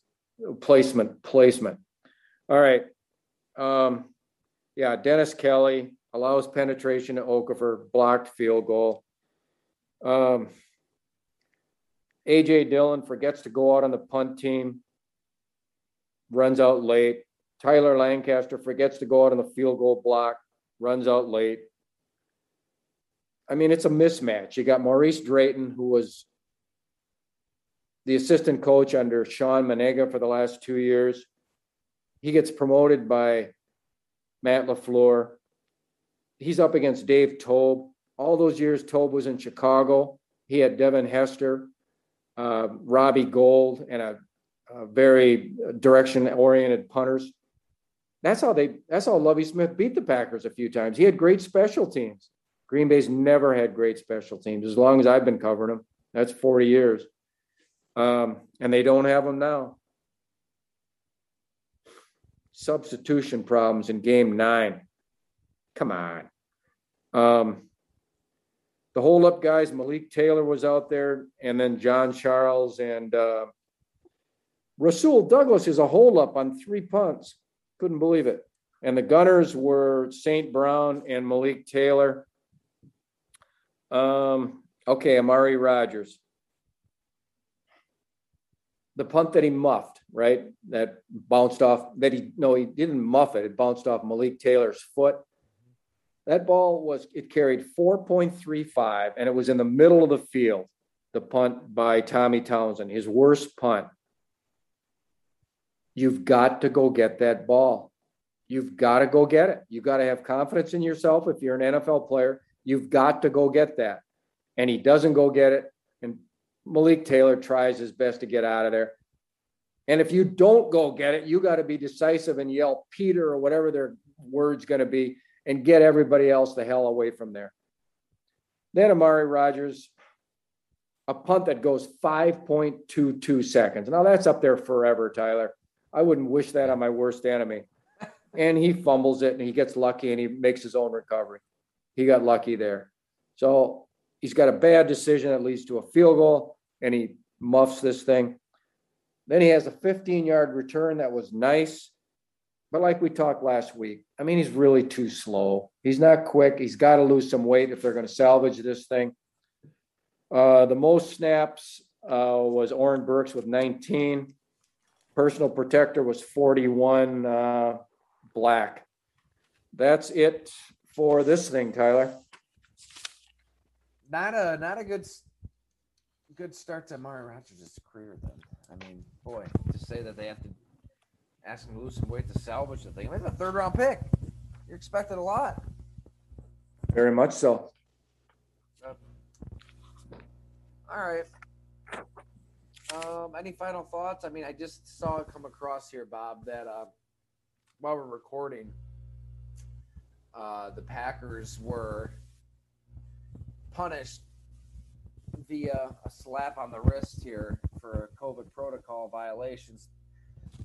placement placement. All right. Um, yeah, Dennis Kelly allows penetration to Okafor, blocked field goal. Um, AJ Dillon forgets to go out on the punt team, runs out late. Tyler Lancaster forgets to go out on the field goal block, runs out late. I mean, it's a mismatch. You got Maurice Drayton, who was the assistant coach under Shawn Mennenga for the last two years. He gets promoted by Matt LaFleur. He's up against Dave Toub. All those years, Toub was in Chicago. He had Devin Hester, uh, Robbie Gould, and a, a very direction-oriented punters. That's how they. That's how Lovie Smith beat the Packers a few times. He had great special teams. Green Bay's never had great special teams as long as I've been covering them. That's 40 years. Um, and they don't have them now. Substitution problems in game nine. Come on. Um, the hold up guys, Malik Taylor was out there, and then Jean-Charles and uh, Rasul Douglas is a hold up on three punts. Couldn't believe it. And the gunners were St. Brown and Malik Taylor. Um, okay, Amari Rogers. The punt that he muffed, right? That bounced off, that he, no, he didn't muff it. It bounced off Malik Taylor's foot. That ball was, it carried 4.35 and it was in the middle of the field, the punt by Tommy Townsend, his worst punt. You've got to go get that ball. You've got to go get it. You've got to have confidence in yourself. If you're an NFL player, you've got to go get that. And he doesn't go get it. And Malik Taylor tries his best to get out of there. And if you don't go get it, you got to be decisive and yell Peter or whatever their word's going to be and get everybody else the hell away from there. Then Amari Rogers, a punt that goes 5.22 seconds. Now that's up there forever, Tyler. I wouldn't wish that on my worst enemy. And he fumbles it and he gets lucky and he makes his own recovery. He got lucky there. So he's got a bad decision that leads to a field goal and he muffs this thing. Then he has a 15 yard return that was nice. But like we talked last week, I mean, he's really too slow. He's not quick. He's got to lose some weight if they're going to salvage this thing. Uh, the most snaps uh, was Oren Burks with 19. Personal protector was 41 uh, black. That's it for this thing, Tyler. not a not a good good start to Mario Rogers' career. Then I mean, boy, to say that they have to ask him to lose some weight to salvage the thing. It's a third round pick. You're expected a lot. Very much so. All right. Um, any final thoughts? I mean, I just saw it come across here, Bob, that uh, while we're recording, uh, the Packers were punished via a slap on the wrist here for COVID protocol violations.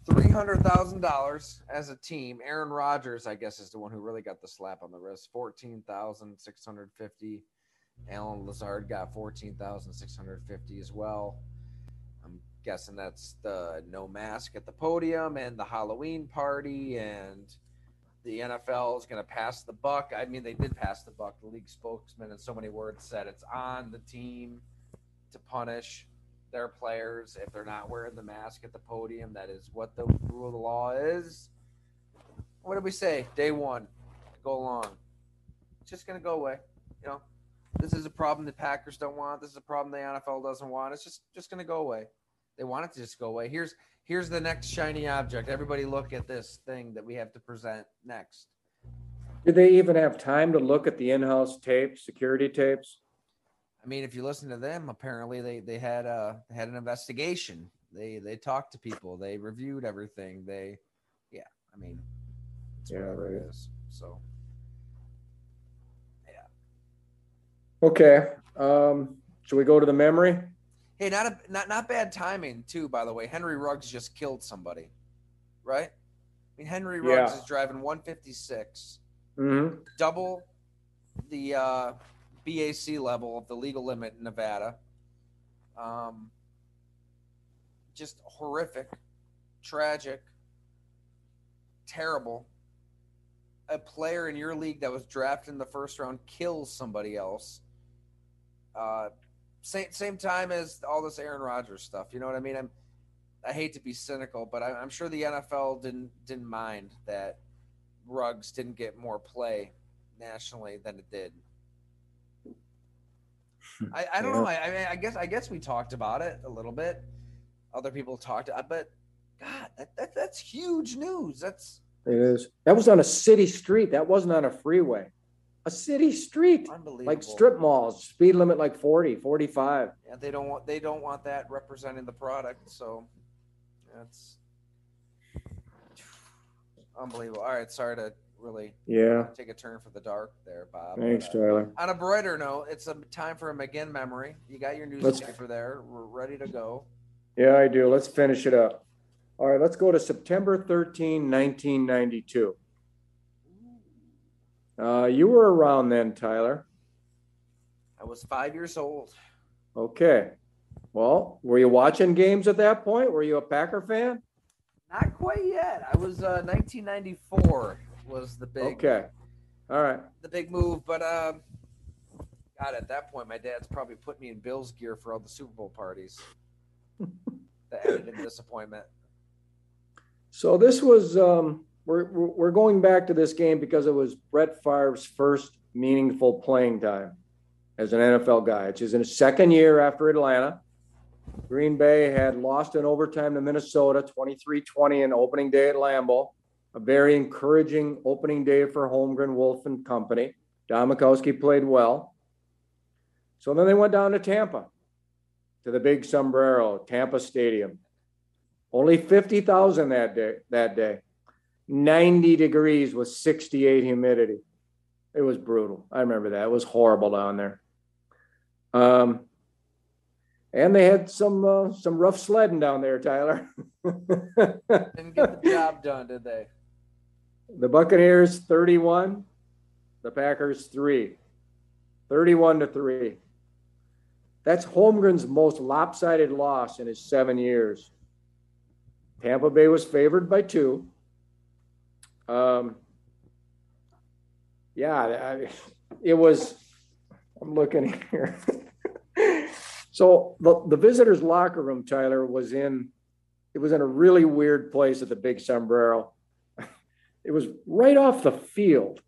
Three hundred thousand dollars as a team. Aaron Rodgers, I guess, is the one who really got the slap on the wrist. Fourteen thousand six hundred fifty. Allen Lazard got fourteen thousand six hundred fifty as well. Guessing that's the no mask at the podium and the Halloween party and the NFL is going to pass the buck. I mean, they did pass the buck. The league spokesman, in so many words, said it's on the team to punish their players if they're not wearing the mask at the podium. That is what the rule of the law is. What did we say? Day one, go along. It's just gonna go away. You know, this is a problem the Packers don't want. This is a problem the NFL doesn't want. It's just just gonna go away. They want it to just go away. Here's here's the next shiny object. Everybody look at this thing that we have to present next. Did they even have time to look at the in-house tapes, security tapes? I mean, if you listen to them, apparently they they had a they had an investigation. They they talked to people. They reviewed everything. They, yeah. I mean, it's Yeah, whatever it right. is. So yeah. Okay. Um, should we go to the memory? Hey, not a not not bad timing too. By the way, Henry Ruggs just killed somebody, right? I mean, Henry Ruggs Yeah. is driving 156, Mm-hmm. double the uh, BAC level of the legal limit in Nevada. Um, just horrific, tragic, terrible. A player in your league that was drafted in the first round kills somebody else. Uh, same same time as all this Aaron Rodgers stuff. You know what I mean? I'm I hate to be cynical, but I, I'm sure the NFL didn't didn't mind that Ruggs didn't get more play nationally than it did. I, I don't know. I, I mean, I guess I guess we talked about it a little bit. Other people talked, uh, but God, that, that that's huge news. That's It is. That was on a city street. That wasn't on a freeway. A city street, unbelievable. like strip malls, speed limit like 40, 45. Yeah, they don't want they don't want that representing the product. So that's unbelievable. All right, sorry to really Yeah. take a turn for the dark there, Bob. Thanks, but, uh, Tyler. on a brighter note, it's a time for a McGinn memory. You got your newspaper there. We're ready to go. Yeah, I do. Let's finish it up. All right, let's go to September 13, 1992. Uh, you were around then, Tyler. I was five years old. Okay. Well, were you watching games at that point? Were you a Packer fan? Not quite yet. I was uh, 1994 was the big Okay. All right. the big move, but um, God, at that point, my dad's probably put me in Bills gear for all the Super Bowl parties. that ended in disappointment. So this was um, we're we're going back to this game because it was Brett Favre's first meaningful playing time as an NFL guy. It's his second year after Atlanta. Green Bay had lost in overtime to Minnesota 23-20 in opening day at Lambeau. A very encouraging opening day for Holmgren, Wolf and company. Don Majkowski played well. So then they went down to Tampa, to the big sombrero, Tampa Stadium. Only 50,000 that day, that day. 90 degrees with 68 humidity. It was brutal. I remember that. It was horrible down there. Um, and they had some uh, some rough sledding down there, Tyler. Didn't get the job done, did they? The Buccaneers 31, the Packers 3. 31 to 3. That's Holmgren's most lopsided loss in his seven years. Tampa Bay was favored by two. Um, yeah, I, it was. I'm looking here. so the, the visitors' locker room, Tyler, was in. It was in a really weird place at the Big Sombrero. It was right off the field.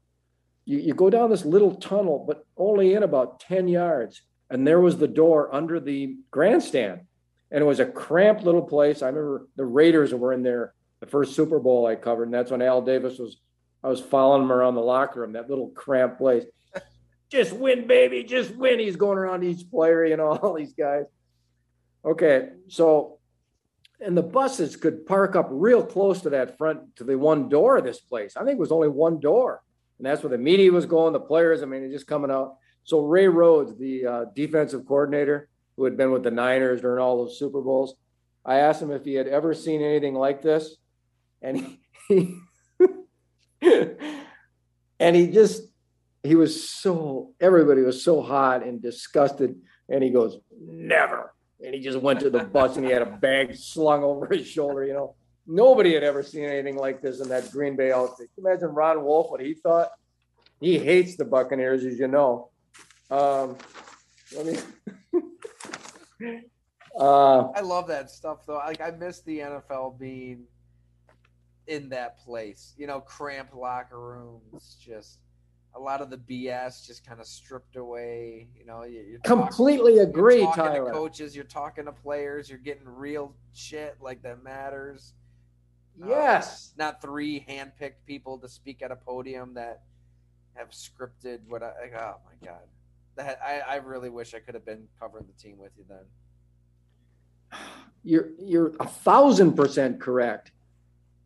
You, you go down this little tunnel, but only in about 10 yards. And there was the door under the grandstand. And it was a cramped little place. I remember the Raiders were in there the first Super Bowl I covered. And that's when Al Davis was, I was following him around the locker room, that little cramped place. just win, baby, just win. He's going around each player, you know, all these guys. Okay, so and the buses could park up real close to that front to the one door of this place. I think it was only one door, and that's where the media was going. The players, I mean, just coming out. So Ray Rhodes, the uh, defensive coordinator who had been with the Niners during all those Super Bowls, I asked him if he had ever seen anything like this, and he, and he just he was so everybody was so hot and disgusted, and he goes never and he just went to the bus and he had a bag slung over his shoulder. You know, nobody had ever seen anything like this in that Green Bay outfit. Can you imagine Ron Wolf what he thought? He hates the Buccaneers, as you know. Um, let me. uh, I love that stuff though. Like I miss the NFL being in that place. You know, cramped locker rooms, just a lot of the BS just kind of stripped away. You know, you- you're Completely talking, agree, you're talking Tyler. to coaches, you're talking to players, you're getting real shit like that matters. Um, yes. Not three hand-picked people to speak at a podium that have scripted what I. Like, oh my god, that I, I really wish I could have been covering the team with you then. You're you're a thousand percent correct.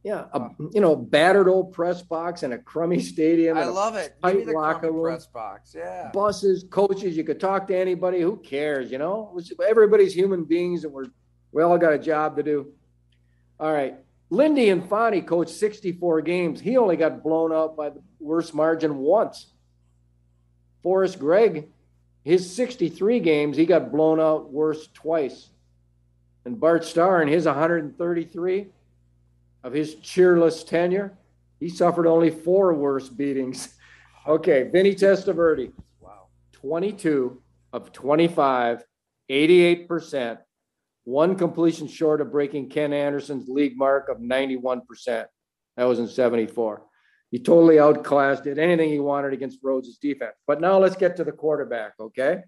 Yeah, a, uh, you know, battered old press box and a crummy stadium. I love it. Give me the locker room. press box. Yeah. buses, coaches. You could talk to anybody. Who cares? You know, everybody's human beings, and we're we all got a job to do. All right, Lindy Infante coached 64 games. He only got blown out by the worst margin once. Forrest Gregg, his 63 games, he got blown out worse twice. And Bart Starr, in his 133 of his cheerless tenure, he suffered only four worse beatings. Okay, Vinny Testaverde, Wow. 22 of 25, 88%, one completion short of breaking Ken Anderson's league mark of 91%. That was in 74. He totally outclassed, did anything he wanted against Rhodes' defense. But now let's get to the quarterback, okay?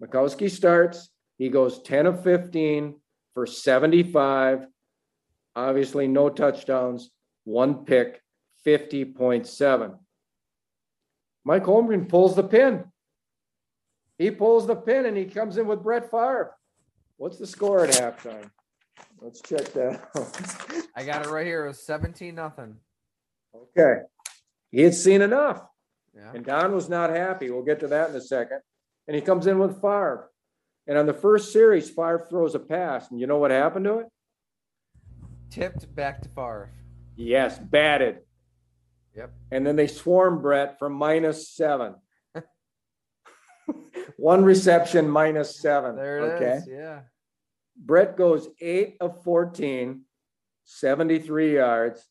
Majkowski starts. He goes 10 of 15 for 75. Obviously, no touchdowns, one pick, 50.7. Mike Holmgren pulls the pin. He pulls the pin and he comes in with Brett Favre. What's the score at halftime? Let's check that out. I got it right here. It was 17 nothing. Okay. He had seen enough. Yeah. And Don was not happy. We'll get to that in a second. And he comes in with Favre. And on the first series, Favre throws a pass. And you know what happened to it? Tipped back to Favre. Yes, batted. Yep. And then they swarm Brett for minus seven. One reception, minus seven. There it okay. is. Yeah. Brett goes eight of 14, 73 yards,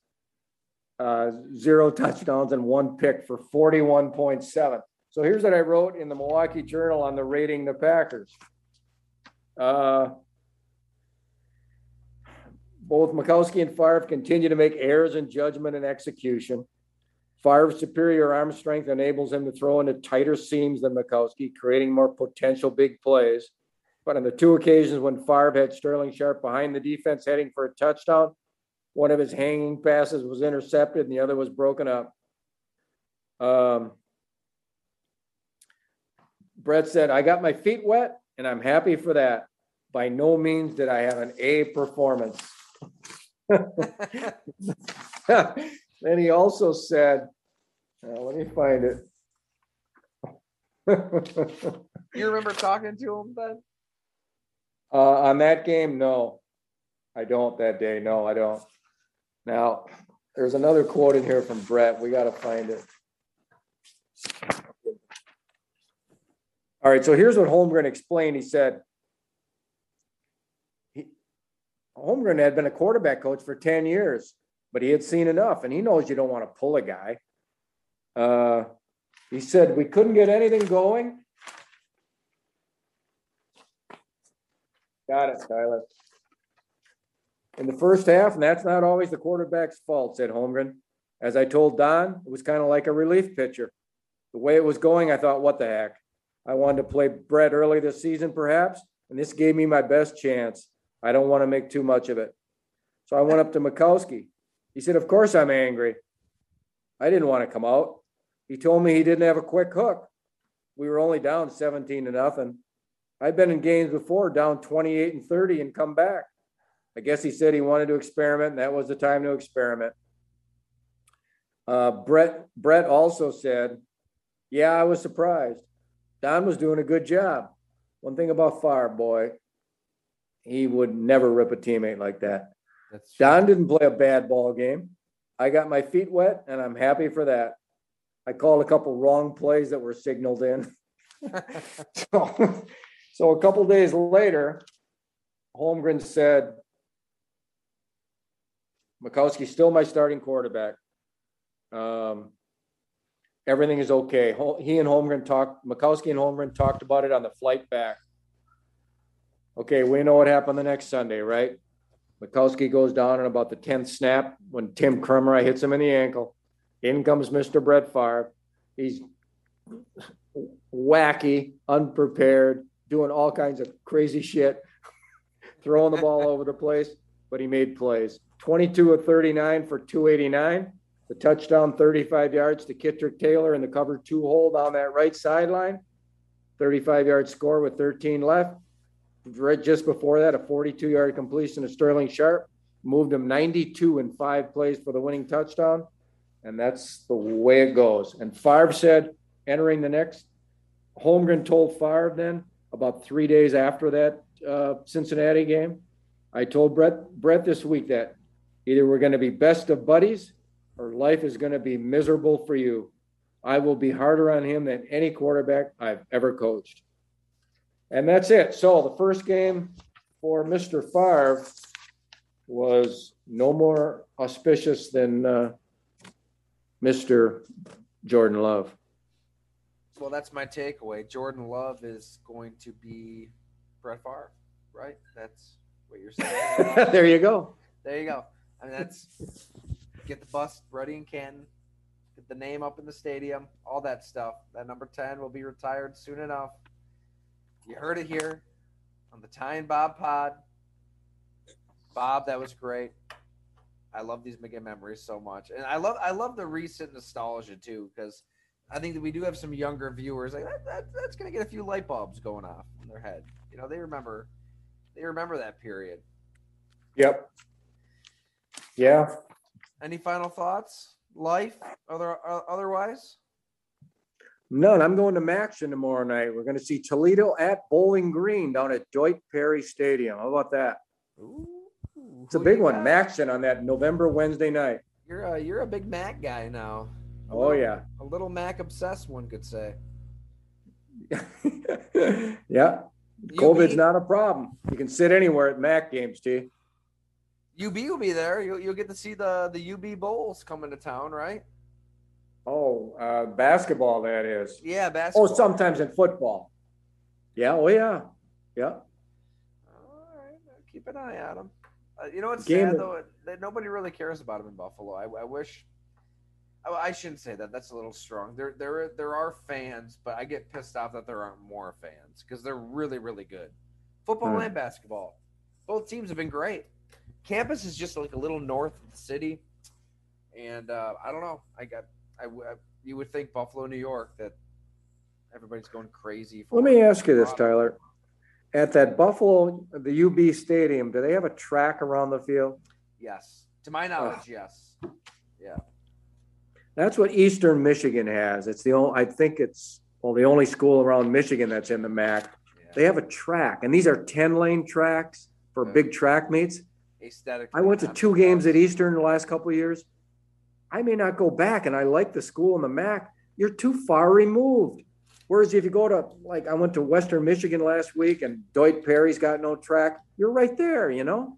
uh, zero touchdowns, and one pick for 41.7. So here's what I wrote in the Milwaukee Journal on the rating the Packers. Uh, both Majkowski and Favre continue to make errors in judgment and execution. Favre's superior arm strength enables him to throw into tighter seams than Majkowski, creating more potential big plays. But on the two occasions when Favre had Sterling Sharpe behind the defense heading for a touchdown, one of his hanging passes was intercepted and the other was broken up. Um, Brett said, I got my feet wet and I'm happy for that. By no means did I have an A performance. then he also said, uh, let me find it. You remember talking to him then? Uh, on that game, no, I don't that day. No, I don't. Now, there's another quote in here from Brett. We got to find it. All right, so here's what Holmgren explained. He said, he, Holmgren had been a quarterback coach for 10 years, but he had seen enough and he knows you don't want to pull a guy. Uh, he said, We couldn't get anything going. Got it, Tyler. In the first half, and that's not always the quarterback's fault, said Holmgren. As I told Don, it was kind of like a relief pitcher. The way it was going, I thought, what the heck? I wanted to play Brett early this season, perhaps, and this gave me my best chance. I don't want to make too much of it. So I went up to Majkowski. He said, Of course I'm angry. I didn't want to come out. He told me he didn't have a quick hook. We were only down 17 to nothing. I've been in games before down 28 and 30 and come back. I guess he said he wanted to experiment, and that was the time to experiment. Uh, Brett Brett also said, "Yeah, I was surprised. Don was doing a good job. One thing about Fire Boy, he would never rip a teammate like that. That's Don didn't play a bad ball game. I got my feet wet, and I'm happy for that. I called a couple wrong plays that were signaled in. so, so a couple days later, Holmgren said, Majkowski's still my starting quarterback. Um, everything is okay. He and Holmgren talked, Majkowski and Holmgren talked about it on the flight back. Okay, we know what happened the next Sunday, right? Majkowski goes down in about the 10th snap when Tim Krumrie hits him in the ankle. In comes Mr. Brett Favre. He's wacky, unprepared, doing all kinds of crazy shit, throwing the ball over the place, but he made plays. 22 of 39 for 289. The touchdown, 35 yards to Kitrick Taylor in the cover two hole down that right sideline. 35 yard score with 13 left. Right just before that, a 42 yard completion to Sterling Sharpe moved him 92 in five plays for the winning touchdown. And that's the way it goes. And Favre said, entering the next, Holmgren told Favre then, about three days after that uh, Cincinnati game, I told Brett, Brett this week that either we're going to be best of buddies or life is going to be miserable for you. I will be harder on him than any quarterback I've ever coached. And that's it. So the first game for Mr. Favre was no more auspicious than uh, Mr. Jordan Love. Well, that's my takeaway. Jordan Love is going to be Brett Favre, right? That's what you're saying. there you go. There you go. I mean, that's get the bus ready in Canton, get the name up in the stadium, all that stuff. That number 10 will be retired soon enough. You heard it here on the Ty and Bob pod. Bob, that was great. I love these mega memories so much, and I love I love the recent nostalgia too because I think that we do have some younger viewers like that, that that's gonna get a few light bulbs going off in their head. You know, they remember they remember that period. Yep. Yeah. Any final thoughts? Life, other uh, otherwise? None. I'm going to MACtion tomorrow night. We're going to see Toledo at Bowling Green down at Doyt Perry Stadium. How about that? Ooh, It's a big one. got? MACtion on that November Wednesday night. You're a you're a big MAC guy now. A Oh little- yeah. a little MAC obsessed, one could say. yeah. COVID's not a problem. You can sit anywhere at MAC games, T. UB will be there. You'll, you'll get to see the the UB Bulls coming to town, right? Oh, uh, basketball that is. Yeah, basketball. Oh, sometimes in football. Yeah. Oh yeah. Yeah. All right, keep an eye on them. Uh, you know what's Game sad of- though? That nobody really cares about them in Buffalo. I, I wish. I, I shouldn't say that. That's a little strong. There, there, there are fans, but I get pissed off that there aren't more fans because they're really, really good. Football and basketball, both teams have been great. Campus is just like a little north of the city, and uh, I don't know. I got. I, I you would think Buffalo, New York, that everybody's going crazy. For Let me ask you this. Tyler. At that Buffalo, the UB Stadium, do they have a track around the field? Yes, to my knowledge, yes. Yeah. That's what Eastern Michigan has. It's the only, I think it's, well, the only school around Michigan that's in the MAC. yeah. They have a track, and these are 10 lane tracks for Yeah. big track meets. aesthetic. I went to two games at Eastern the last couple of years. I may not go back, and I like the school and the MAC. You're too far removed. Whereas if you go to, like, I went to Western Michigan last week, and Doyt Perry's got no track, you're right there, you know?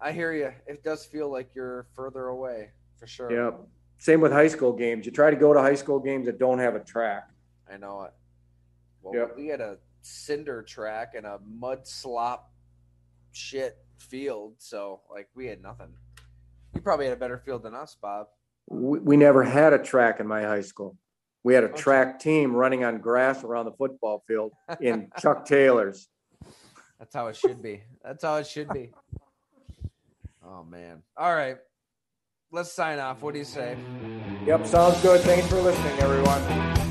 I hear you. It does feel like you're further away for sure. Yeah. Same with high school games. You try to go to high school games that don't have a track. I know it. Well, Yep. we had a cinder track and a mud slop shit field, so like we had nothing. You probably had a better field than us, Bob. We, we never had a track in my high school. We had a track team running on grass around the football field in Chuck Taylor's. That's how it should be. That's how it should be. Oh man. All right. Let's sign off. What do you say? Yep, sounds good. Thanks for listening, everyone.